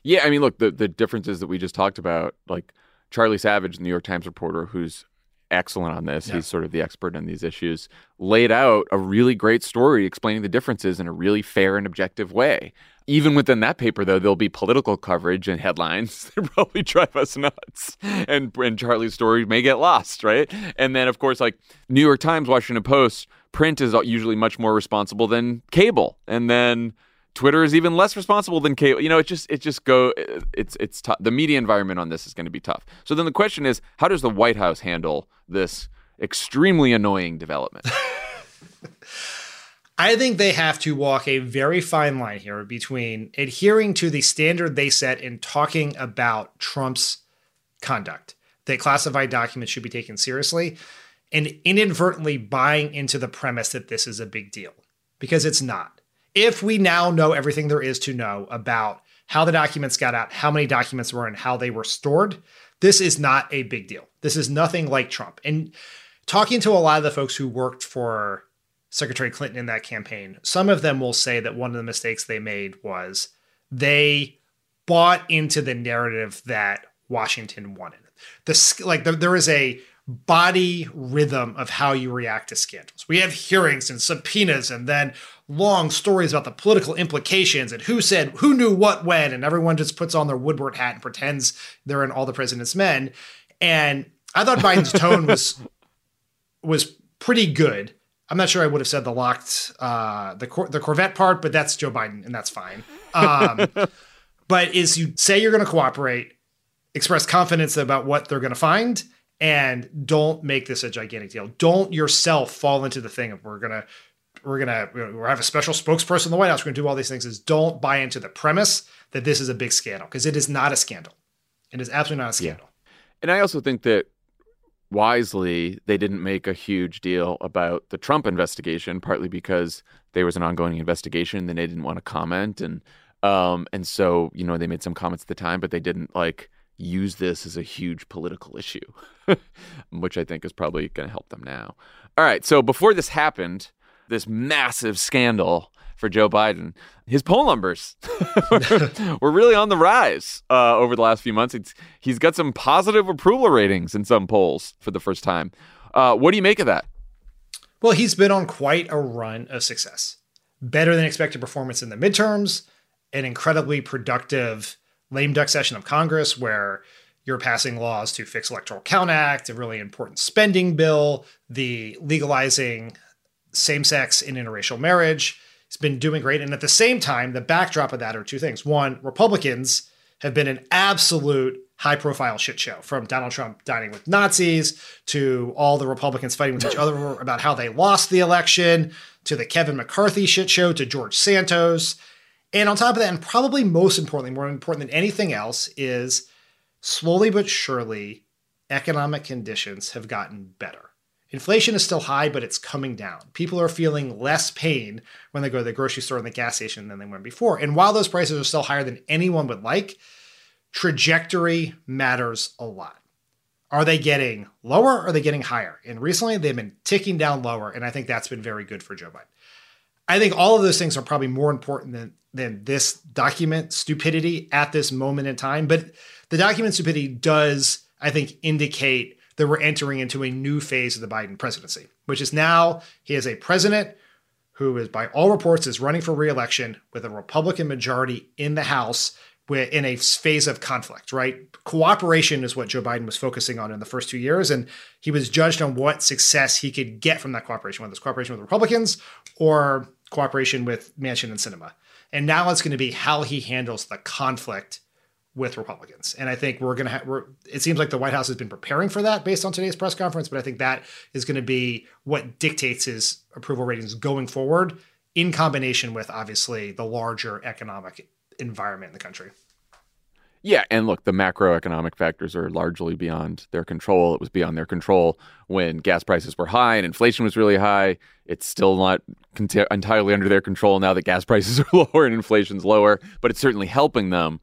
Yeah, I mean, look, the the differences that we just talked about, like Charlie Savage, the New York Times reporter, who's excellent on this. Yeah. He's sort of the expert in these issues. Laid out a really great story explaining the differences in a really fair and objective way even within that paper, though, there'll be political coverage and headlines that probably drive us nuts. And, and Charlie's story may get lost, right? And then, of course, like New York Times, Washington Post, print is usually much more responsible than cable. And then Twitter is even less responsible than cable. You know, it just it just go it's it's. The media environment on this is going to be tough. So then the question is, how does the White House handle this extremely annoying development? I think they have to walk a very fine line here between adhering to the standard they set in talking about Trump's conduct, that classified documents should be taken seriously, and inadvertently buying into the premise that this is a big deal, because it's not. If we now know everything there is to know about how the documents got out, how many documents were, and how they were stored, this is not a big deal. This is nothing like Trump. And talking to a lot of the folks who worked for Secretary Clinton in that campaign, some of them will say that one of the mistakes they made was they bought into the narrative that Washington wanted. The like the, there is a body rhythm of how you react to scandals. We have hearings and subpoenas and then long stories about the political implications and who said who knew what when and everyone just puts on their Woodward hat and pretends they're in all the president's men. And I thought Biden's tone was was pretty good I'm not sure I would have said the locked uh, the cor- the Corvette part, but that's Joe Biden, and that's fine. Um, but is you say you're going to cooperate, express confidence about what they're going to find, and don't make this a gigantic deal. Don't yourself fall into the thing of we're gonna we're gonna we have a special spokesperson in the White House. We're gonna do all these things. Is don't buy into the premise that this is a big scandal because it is not a scandal. It is absolutely not a scandal. Yeah. And I also think that wisely, they didn't make a huge deal about the Trump investigation, partly because there was an ongoing investigation and they didn't want to comment. And um, and so, you know, they made some comments at the time, but they didn't like use this as a huge political issue, which I think is probably going to help them now. All right. So before this happened, this massive scandal for Joe Biden. His poll numbers were really on the rise uh, over the last few months. It's, he's got some positive approval ratings in some polls for the first time. Uh, what do you make of that? Well, he's been on quite a run of success. Better than expected performance in the midterms, an incredibly productive lame duck session of Congress where you're passing laws to fix Electoral Count Act, a really important spending bill, the legalizing same sex and interracial marriage. He's been doing great. And at the same time, the backdrop of that are two things. One, Republicans have been an absolute high profile shit show from Donald Trump dining with Nazis to all the Republicans fighting with each other about how they lost the election to the Kevin McCarthy shit show to George Santos. And on top of that, and probably most importantly, more important than anything else, is slowly but surely, economic conditions have gotten better. Inflation is still high, but it's coming down. People are feeling less pain when they go to the grocery store and the gas station than they were before. And while those prices are still higher than anyone would like, trajectory matters a lot. Are they getting lower or are they getting higher? And recently they've been ticking down lower, and I think that's been very good for Joe Biden. I think all of those things are probably more important than than this document stupidity at this moment in time. But the document stupidity does, I think, indicate that we're entering into a new phase of the Biden presidency, which is now he is a president who is, by all reports, is running for reelection with a Republican majority in the House in a phase of conflict, right? Cooperation is what Joe Biden was focusing on in the first two years. And he was judged on what success he could get from that cooperation, whether it's cooperation with Republicans or cooperation with Manchin and Sinema. And now it's going to be how he handles the conflict with Republicans. And I think we're going to have, it seems like the White House has been preparing for that based on today's press conference, but I think that is going to be what dictates his approval ratings going forward in combination with obviously the larger economic environment in the country. Yeah, and look, the macroeconomic factors are largely beyond their control. It was beyond their control when gas prices were high and inflation was really high. It's still not cont- entirely under their control now that gas prices are lower and inflation's lower, but it's certainly helping them.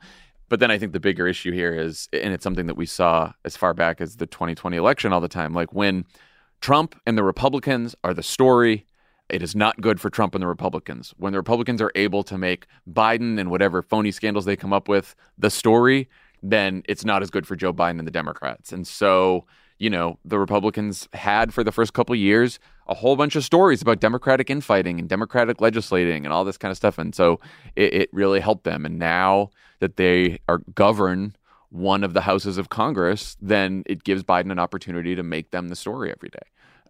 But then I think the bigger issue here is, and it's something that we saw as far back as the 2020 election all the time, like when Trump and the Republicans are the story it is not good for Trump and the Republicans. When the Republicans are able to make Biden and whatever phony scandals they come up with the story, then it's not as good for Joe Biden and the Democrats. And so, you know, the Republicans had for the first couple years a whole bunch of stories about Democratic infighting and Democratic legislating and all this kind of stuff. And so it, it really helped them. And now that they are govern one of the houses of Congress, then it gives Biden an opportunity to make them the story every day.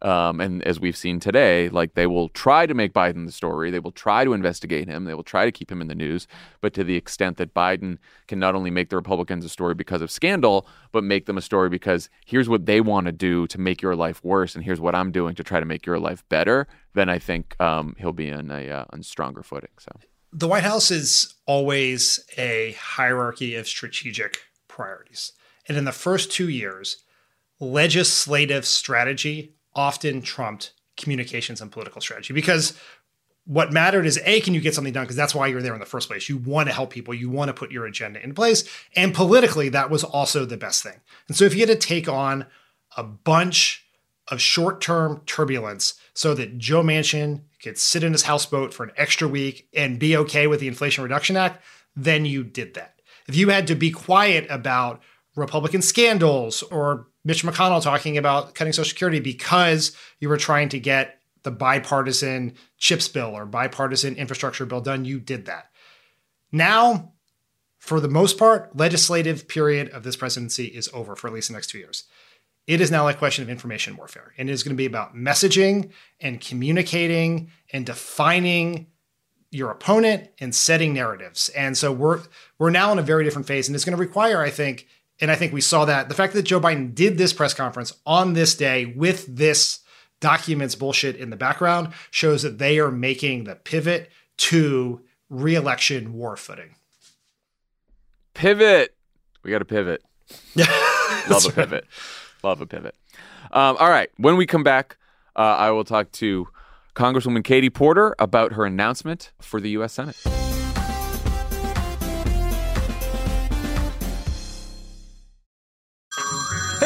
Um, and as we've seen today, like they will try to make Biden the story. They will try to investigate him. They will try to keep him in the news. But to the extent that Biden can not only make the Republicans a story because of scandal, but make them a story because here's what they want to do to make your life worse, and here's what I'm doing to try to make your life better, then I think um, he'll be in a uh, on stronger footing. So the White House is always a hierarchy of strategic priorities. And in the first two years, legislative strategy often trumped communications and political strategy. Because what mattered is a can you get something done? Because that's why you're there in the first place. You want to help people. You want to put your agenda in place. And politically that was also the best thing. And so if you had to take on a bunch of short-term turbulence so that joe manchin could sit in his houseboat for an extra week and be okay with the inflation reduction act then you did that. If you had to be quiet about republican scandals or Mitch McConnell talking about cutting Social Security because you were trying to get the bipartisan chips bill or bipartisan infrastructure bill done. You did that. Now, for the most part, legislative period of this presidency is over for at least the next two years. It is now a question of information warfare, and it is going to be about messaging and communicating and defining your opponent and setting narratives. And so we're we're now in a very different phase, and it's going to require, I think, and I think we saw that the fact that Joe Biden did this press conference on this day with this documents bullshit in the background shows that they are making the pivot to reelection war footing. Pivot. We got to pivot. Love a pivot. Love a pivot. Um, all right. When we come back, uh, I will talk to Congresswoman Katie Porter about her announcement for the U.S. Senate.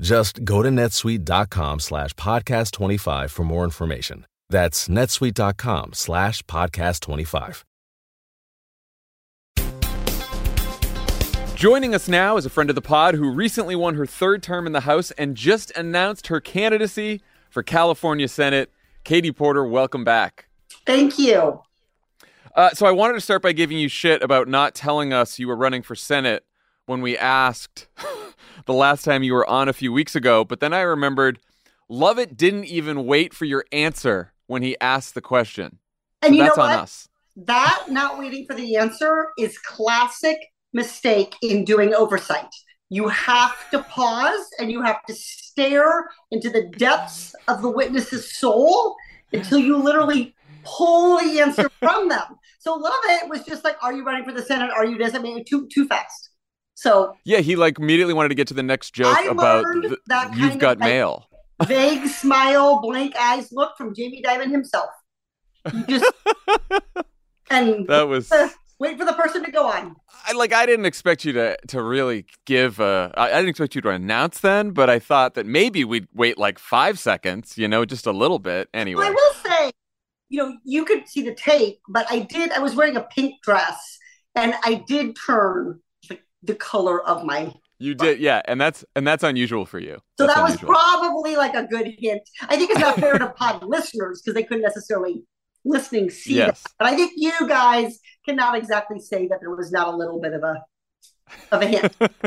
Just go to netsuite.com slash podcast 25 for more information. That's netsuite.com slash podcast 25. Joining us now is a friend of the pod who recently won her third term in the House and just announced her candidacy for California Senate. Katie Porter, welcome back. Thank you. Uh, so I wanted to start by giving you shit about not telling us you were running for Senate when we asked the last time you were on a few weeks ago. But then I remembered Lovett didn't even wait for your answer when he asked the question. And so you that's know on what? us. That not waiting for the answer is classic mistake in doing oversight. You have to pause and you have to stare into the depths of the witness's soul until you literally pull the answer from them. So Lovett was just like, "Are you running for the Senate? Are you this?" I mean, too too fast. So Yeah, he like immediately wanted to get to the next joke I about the- that kind you've of, got like, mail. vague smile, blank eyes look from Jamie Dimon himself. You just and That was uh, wait for the person to go on. I like I didn't expect you to to really give a I, I didn't expect you to announce then, but I thought that maybe we'd wait like five seconds, you know, just a little bit. Anyway. Well, I will say, you know, you could see the tape, but I did. I was wearing a pink dress, and I did turn the, color of my. You did, yeah, and that's and that's unusual for you. So That's that was unusual. probably like a good hint. I think it's not fair to pod listeners because they couldn't necessarily listening see Yes. that. But I think you guys cannot exactly say that there was not a little bit of a of a hint of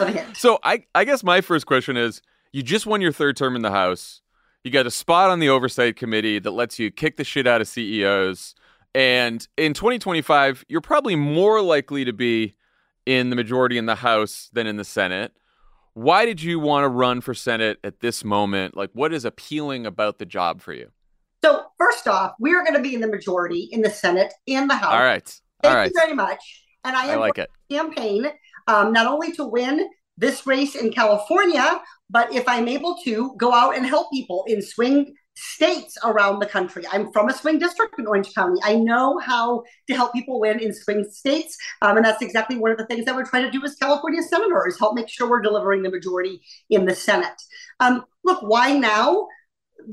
a hint. So I I guess my first question is: you just won your third term in the House. You got a spot on the oversight committee that lets you kick the shit out of CEOs. And in 2025, you're probably more likely to be in the majority in the House than in the Senate. Why did you want to run for Senate at this moment? Like, what is appealing about the job for you? So first off, we are going to be in the majority in the Senate and the House. All right. Thank All right. you very much. And I I like it. campaign um, not only to win this race in California, but if I'm able to go out and help people in swing states around the country. I'm from a swing district in Orange County. I know how to help people win in swing states. Um, and that's exactly one of the things that we're trying to do as California senators, help make sure we're delivering the majority in the Senate. Um, look, why now?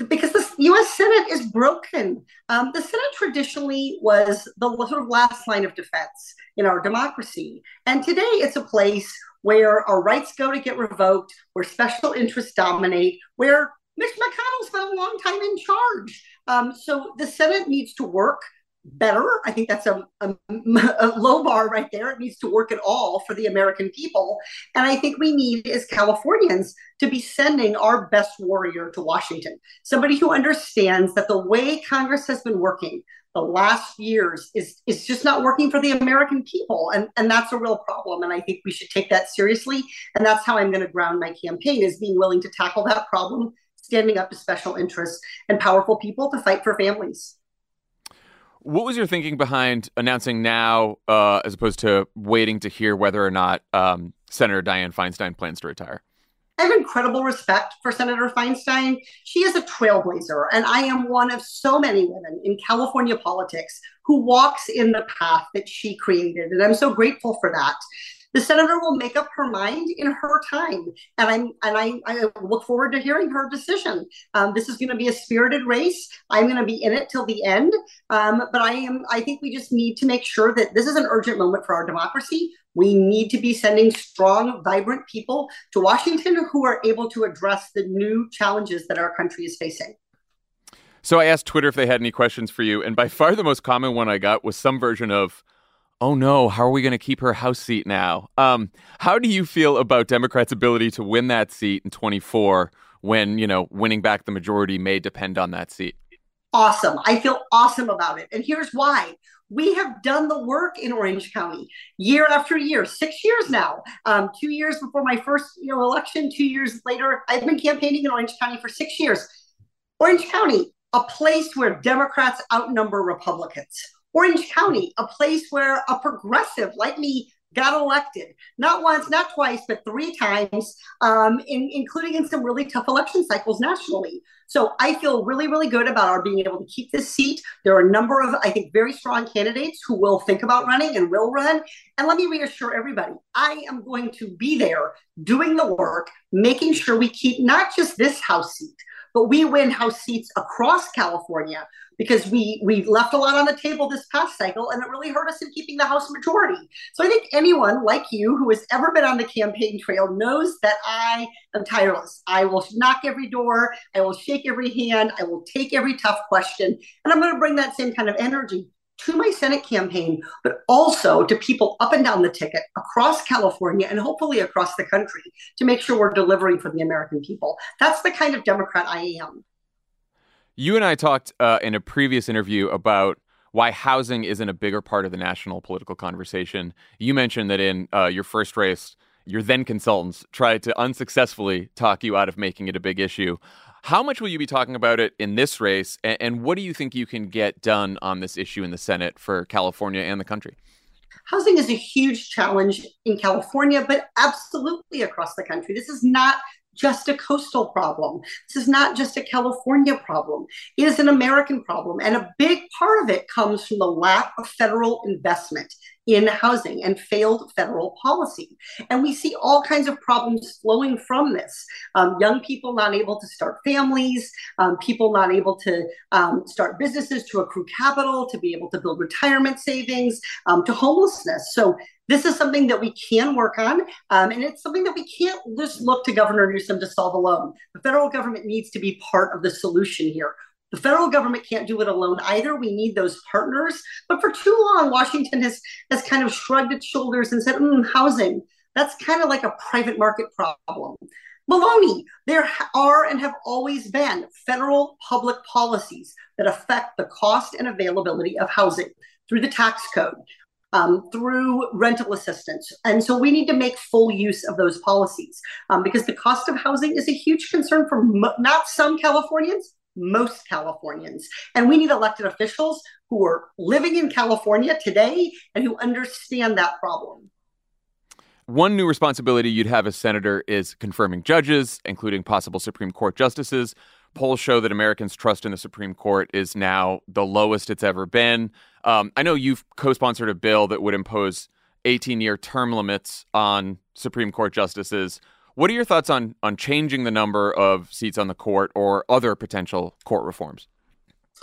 because the U.S. Senate is broken. Um, the Senate traditionally was the sort of last line of defense in our democracy, and today it's a place where our rights go to get revoked, where special interests dominate, where Mitch McConnell spent a long time in charge. Um, so the Senate needs to work better. I think that's a, a, a low bar right there. It needs to work at all for the American people. And I think we need, as Californians, to be sending our best warrior to Washington, somebody who understands that the way Congress has been working the last years is, is just not working for the American people. And, and that's a real problem. And I think we should take that seriously. And that's how I'm going to ground my campaign is being willing to tackle that problem, standing up to special interests and powerful people to fight for families. What was your thinking behind announcing now, uh, as opposed to waiting to hear whether or not um, Senator Dianne Feinstein plans to retire? I have incredible respect for Senator Feinstein. She is a trailblazer, and I am one of so many women in California politics who walks in the path that she created. And I'm so grateful for that. The senator will make up her mind in her time, and I'm and I, I look forward to hearing her decision. Um, this is going to be a spirited race. I'm going to be in it till the end, um, but I am. I think we just need to make sure that this is an urgent moment for our democracy. We need to be sending strong, vibrant people to Washington who are able to address the new challenges that our country is facing. So I asked Twitter if they had any questions for you, and by far the most common one I got was some version of, "Oh no, how are we going to keep her House seat now?" Um, how do you feel about Democrats' ability to win that seat in 24 when you know winning back the majority may depend on that seat? Awesome. I feel awesome about it, and here's why. We have done the work in Orange County year after year, six years now. Um, two years before my first you know election, two years later, I've been campaigning in Orange County for six years. Orange County, a place where Democrats outnumber Republicans. Orange County, a place where a progressive like me got elected, not once, not twice, but three times, um, in, including in some really tough election cycles nationally. So I feel really, really good about our being able to keep this seat. There are a number of, I think, very strong candidates who will think about running and will run. And let me reassure everybody I am going to be there doing the work, making sure we keep not just this House seat, but we win House seats across California because we we left a lot on the table this past cycle and it really hurt us in keeping the House majority. So I think anyone like you who has ever been on the campaign trail knows that I am tireless. I will knock every door, I will shake every hand, I will take every tough question, and I'm going to bring that same kind of energy to my Senate campaign, but also to people up and down the ticket across California and hopefully across the country to make sure we're delivering for the American people. That's the kind of Democrat I am. You and I talked uh, in a previous interview about why housing isn't a bigger part of the national political conversation. You mentioned that in uh, your first race, your then consultants tried to unsuccessfully talk you out of making it a big issue. How much will you be talking about it in this race? And, and what do you think you can get done on this issue in the Senate for California and the country? Housing is a huge challenge in California, but absolutely across the country. This is not just a coastal problem. This is not just a California problem. It is an American problem. And a big part of it comes from the lack of federal investment in housing and failed federal policy. And we see all kinds of problems flowing from this. Um, young people not able to start families, um, people not able to um, start businesses to accrue capital, to be able to build retirement savings, um, to homelessness. So this is something that we can work on, um, and it's something that we can't just look to Governor Newsom to solve alone. The federal government needs to be part of the solution here. The federal government can't do it alone either. We need those partners. But for too long, Washington has has kind of shrugged its shoulders and said, mm, "Housing, that's kind of like a private market problem." Baloney. There are and have always been federal public policies that affect the cost and availability of housing through the tax code, um, through rental assistance. And so we need to make full use of those policies um, because the cost of housing is a huge concern for mo- not some Californians, most Californians. And we need elected officials who are living in California today and who understand that problem. One new responsibility you'd have as senator is confirming judges, including possible Supreme Court justices. Polls show that Americans' trust in the Supreme Court is now the lowest it's ever been. Um, I know you've co sponsored a bill that would impose 18 year term limits on Supreme Court justices. What are your thoughts on on changing the number of seats on the court or other potential court reforms?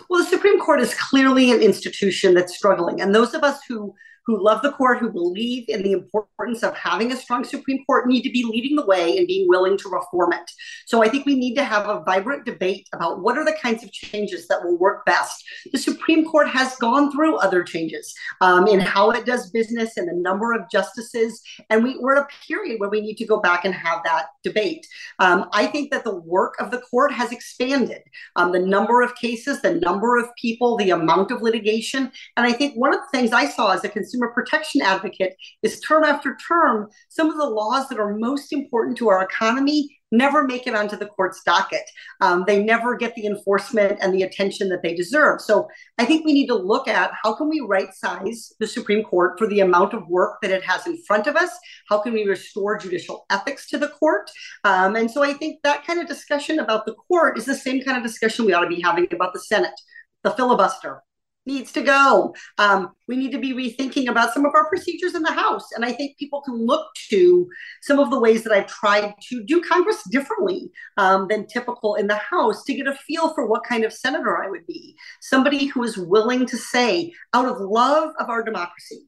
Well, the Supreme Court is clearly an institution that's struggling, and those of us who who love the court, who believe in the importance of having a strong Supreme Court, need to be leading the way and being willing to reform it. So I think we need to have a vibrant debate about what are the kinds of changes that will work best. The Supreme Court has gone through other changes um, in how it does business and the number of justices, and we, we're at a period where we need to go back and have that debate. Um, I think that the work of the court has expanded, um, the number of cases, the number of people, the amount of litigation, and I think one of the things I saw as a consumer consumer protection advocate is term after term, some of the laws that are most important to our economy never make it onto the court's docket. Um, they never get the enforcement and the attention that they deserve. So I think we need to look at how can we right size the Supreme Court for the amount of work that it has in front of us? How can we restore judicial ethics to the court? Um, and so I think that kind of discussion about the court is the same kind of discussion we ought to be having about the Senate, the filibuster, needs to go. Um, we need to be rethinking about some of our procedures in the House. And I think people can look to some of the ways that I've tried to do Congress differently um, than typical in the House to get a feel for what kind of senator I would be. Somebody who is willing to say, out of love of our democracy,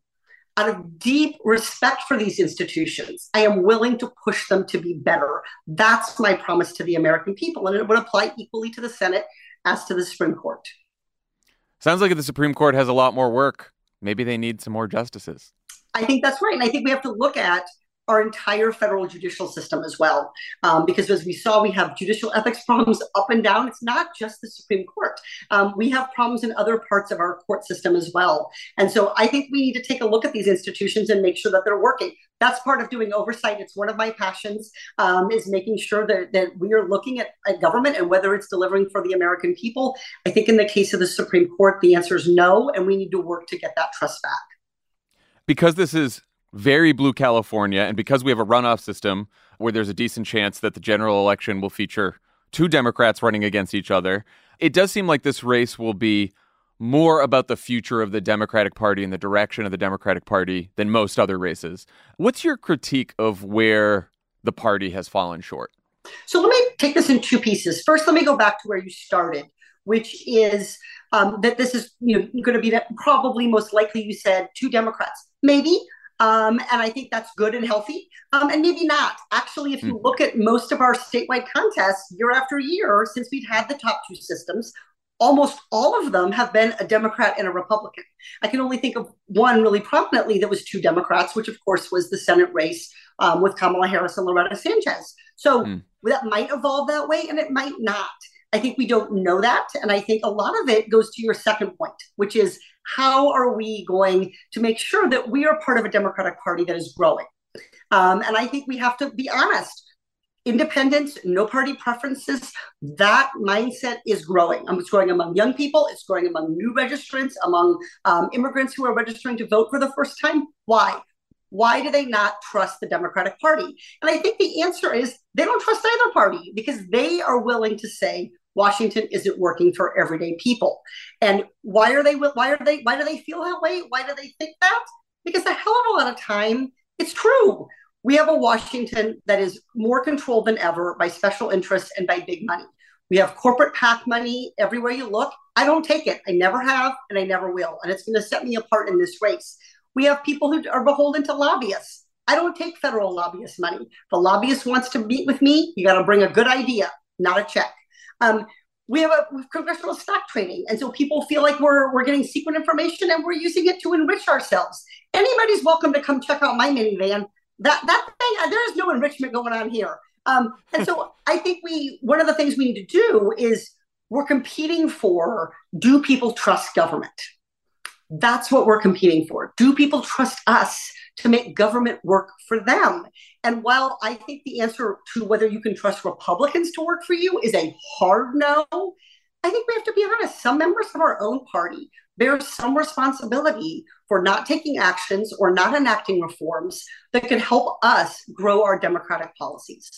out of deep respect for these institutions, I am willing to push them to be better. That's my promise to the American people. And it would apply equally to the Senate as to the Supreme Court. Sounds like the Supreme Court has a lot more work. Maybe they need some more justices. I think that's right. And I think we have to look at our entire federal judicial system as well. Um, because as we saw, we have judicial ethics problems up and down. It's not just the Supreme Court. Um, we have problems in other parts of our court system as well. And so I think we need to take a look at these institutions and make sure that they're working. That's part of doing oversight. It's one of my passions um, is making sure that, that we are looking at, at government and whether it's delivering for the American people. I think in the case of the Supreme Court, the answer is no, and we need to work to get that trust back. Because this is very blue California, and because we have a runoff system where there's a decent chance that the general election will feature two Democrats running against each other, it does seem like this race will be more about the future of the Democratic Party and the direction of the Democratic Party than most other races. What's your critique of where the party has fallen short? So let me take this in two pieces. First, let me go back to where you started, which is um, that this is you know, going to be probably most likely, you said, two Democrats. Maybe um, and I think that's good and healthy. Um, and maybe not. Actually, if you mm. look at most of our statewide contests year after year, since we've had the top two systems, almost all of them have been a Democrat and a Republican. I can only think of one really prominently that was two Democrats, which of course was the Senate race um, with Kamala Harris and Loretta Sanchez. So mm. that might evolve that way and it might not. I think we don't know that. And I think a lot of it goes to your second point, which is how are we going to make sure that we are part of a Democratic Party that is growing? Um, and I think we have to be honest. Independence, no party preferences, that mindset is growing. Um, it's growing among young people, it's growing among new registrants, among um, immigrants who are registering to vote for the first time. Why? Why do they not trust the Democratic Party? And I think the answer is they don't trust either party because they are willing to say, Washington isn't working for everyday people. And why are they why are they why do they feel that way? Why do they think that? Because a hell of a lot of time it's true. We have a Washington that is more controlled than ever by special interests and by big money. We have corporate PAC money everywhere you look. I don't take it. I never have and I never will. And it's going to set me apart in this race. We have people who are beholden to lobbyists. I don't take federal lobbyist money. If a lobbyist wants to meet with me, you got to bring a good idea, not a check. Um, we have a congressional stock trading, and so people feel like we're we're getting secret information and we're using it to enrich ourselves. Anybody's welcome to come check out my minivan. That that thing, uh, there is no enrichment going on here. Um, and so I think we one of the things we need to do is we're competing for do people trust government? That's what we're competing for. Do people trust us to make government work for them? And while I think the answer to whether you can trust Republicans to work for you is a hard no, I think we have to be honest. Some members of our own party bear some responsibility for not taking actions or not enacting reforms that could help us grow our democratic policies.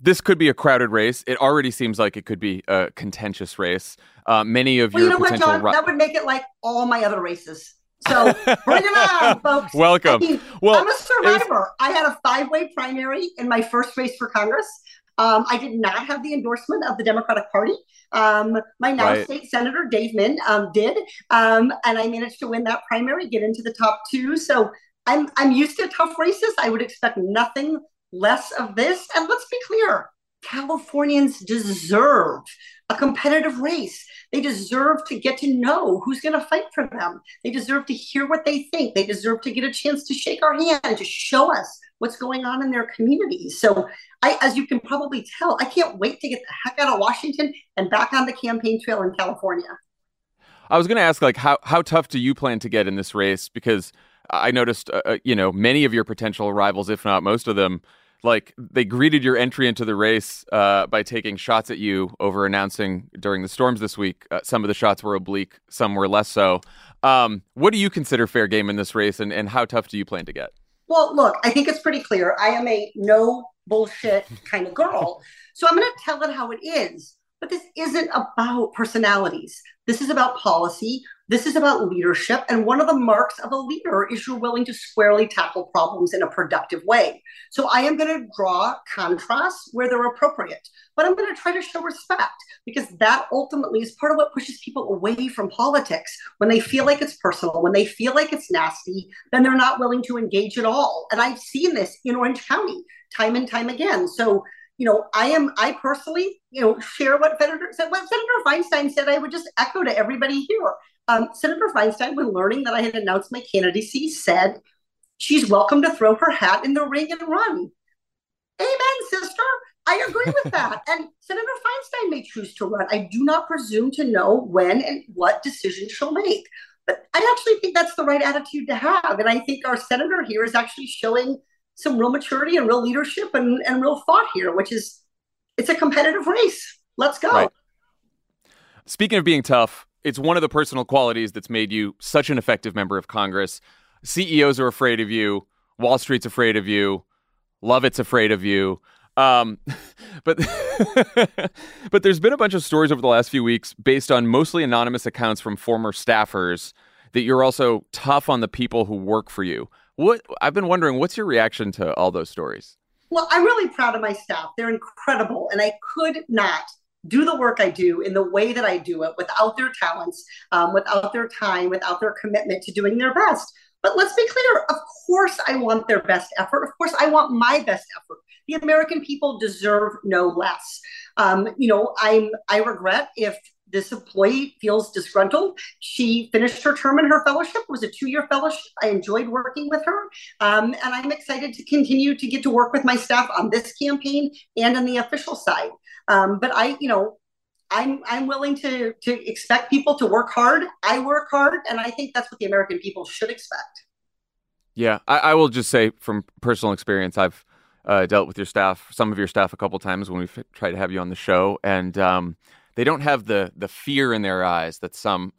This could be a crowded race. It already seems like it could be a contentious race. Uh, many of well, your you know potential what, John? that would make it like all my other races. So bring it on, folks. Welcome. I mean, well, I'm a survivor. Was... I had a five way primary in my first race for Congress. Um, I did not have the endorsement of the Democratic Party. Um, my now right. state senator, Dave Min, um, did. Um, and I managed to win that primary, get into the top two. So I'm, I'm used to tough races. I would expect nothing less of this. And let's be clear Californians deserve a competitive race. They deserve to get to know who's going to fight for them. They deserve to hear what they think. They deserve to get a chance to shake our hand and to show us what's going on in their communities. So, I, as you can probably tell, I can't wait to get the heck out of Washington and back on the campaign trail in California. I was going to ask, like, how how tough do you plan to get in this race? Because I noticed, uh, uh you know, many of your potential rivals, if not most of them, like they greeted your entry into the race uh, by taking shots at you over announcing during the storms this week. Uh, some of the shots were oblique, some were less so. Um, what do you consider fair game in this race, and, and how tough do you plan to get? Well, look, I think it's pretty clear. I am a no bullshit kind of girl. So I'm going to tell it how it is. But this isn't about personalities. This is about policy. This is about leadership. And one of the marks of a leader is you're willing to squarely tackle problems in a productive way. So I am going to draw contrasts where they're appropriate, but I'm going to try to show respect because that ultimately is part of what pushes people away from politics. When they feel like it's personal, when they feel like it's nasty, then they're not willing to engage at all. And I've seen this in Orange County time and time again. So you know, I am, I personally, you know, share what Senator, what Senator Feinstein said. I would just echo to everybody here. Um, Senator Feinstein, when learning that I had announced my candidacy, said she's welcome to throw her hat in the ring and run. Amen, sister. I agree with that. and Senator Feinstein may choose to run. I do not presume to know when and what decision she'll make. But I actually think that's the right attitude to have. And I think our senator here is actually showing some real maturity and real leadership and, and real thought here, which is it's a competitive race. Let's go. Right. Speaking of being tough, it's one of the personal qualities that's made you such an effective member of Congress. CEOs are afraid of you. Wall Street's afraid of you. Lovett's afraid of you. Um, but but there's been a bunch of stories over the last few weeks based on mostly anonymous accounts from former staffers that you're also tough on the people who work for you. What I've been wondering, what's your reaction to all those stories? Well, I'm really proud of my staff. They're incredible, and I could not do the work I do in the way that I do it without their talents, um, without their time, without their commitment to doing their best. But let's be clear of course, I want their best effort. Of course, I want my best effort. The American people deserve no less. Um, you know, I'm I regret if this employee feels disgruntled. She finished her term in her fellowship. It was a two-year fellowship. I enjoyed working with her, um, and I'm excited to continue to get to work with my staff on this campaign and on the official side. Um, but I, you know, I'm I'm willing to to expect people to work hard. I work hard, and I think that's what the American people should expect. Yeah, I, I will just say from personal experience, I've uh, dealt with your staff, some of your staff, a couple times when we've tried to have you on the show, and um, they don't have the the fear in their eyes that some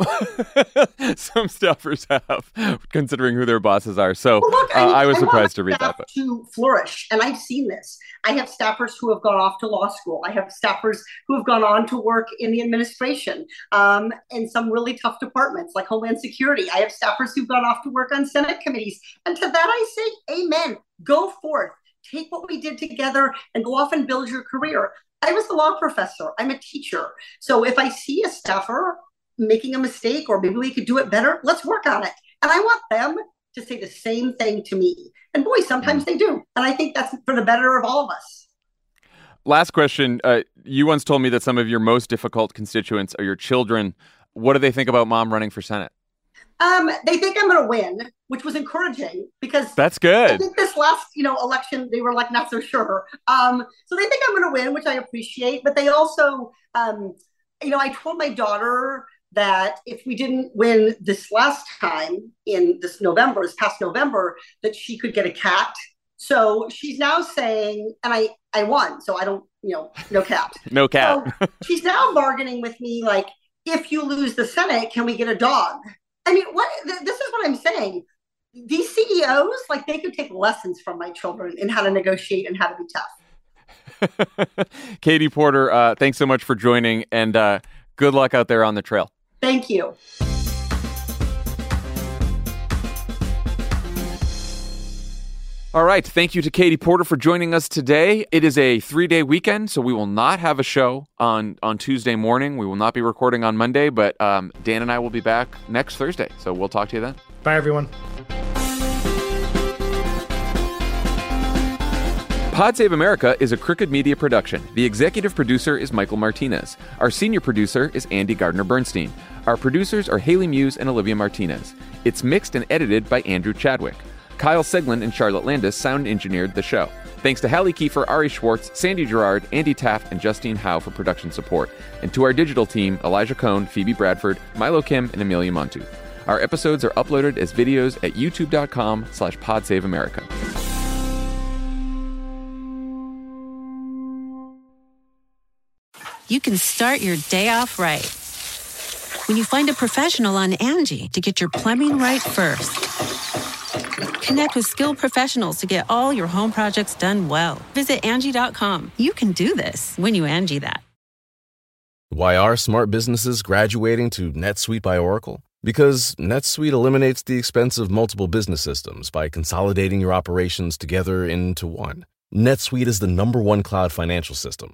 some staffers have, considering who their bosses are. So well, look, I, uh, I, was I surprised to read that. But. To flourish, and I've seen this. I have staffers who have gone off to law school. I have staffers who have gone on to work in the administration um, in some really tough departments like Homeland Security. I have staffers who've gone off to work on Senate committees, and to that I say, Amen. Go forth take what we did together and go off and build your career. I was a law professor. I'm a teacher. So if I see a staffer making a mistake or maybe we could do it better, let's work on it. And I want them to say the same thing to me. And boy, sometimes mm. they do. And I think that's for the better of all of us. Last question. Uh, you once told me that some of your most difficult constituents are your children. What do they think about mom running for Senate? Um, they think I'm going to win, which was encouraging because that's good. I think this last, you know, election they were like not so sure. Um, so they think I'm going to win, which I appreciate. But they also, um, you know, I told my daughter that if we didn't win this last time in this November, this past November, that she could get a cat. So she's now saying, and I I won, so I don't, you know, no cat, no cat. So she's now bargaining with me like, if you lose the Senate, can we get a dog? I mean, what th- this is what I'm saying. These CEOs, like, they could take lessons from my children in how to negotiate and how to be tough. Katie Porter, uh, thanks so much for joining, and uh, good luck out there on the trail. Thank you. All right. Thank you to Katie Porter for joining us today. It is a three day weekend, so we will not have a show on, on Tuesday morning. We will not be recording on Monday, but um, Dan and I will be back next Thursday. So we'll talk to you then. Bye, everyone. Pod Save America is a Crooked Media production. The executive producer is Michael Martinez. Our senior producer is Andy Gardner Bernstein. Our producers are Haley Muse and Olivia Martinez. It's mixed and edited by Andrew Chadwick. Kyle Seglin and Charlotte Landes sound engineered the show. Thanks to Hallie Kiefer, Ari Schwartz, Sandy Girard, Andy Taft, and Justine Howe for production support, and to our digital team, Elijah Cone, Phoebe Bradford, Milo Kim, and Amelia Montooth. Our episodes are uploaded as videos at youtube.com slash podsaveamerica. You can start your day off right. When you find a professional on Angi to get your plumbing right first Connect with skilled professionals to get all your home projects done well. Visit Angi.com. You can do this when you Angi that. Why are smart businesses graduating to NetSuite by Oracle? Because NetSuite eliminates the expense of multiple business systems by consolidating your operations together into one. NetSuite is the number one cloud financial system,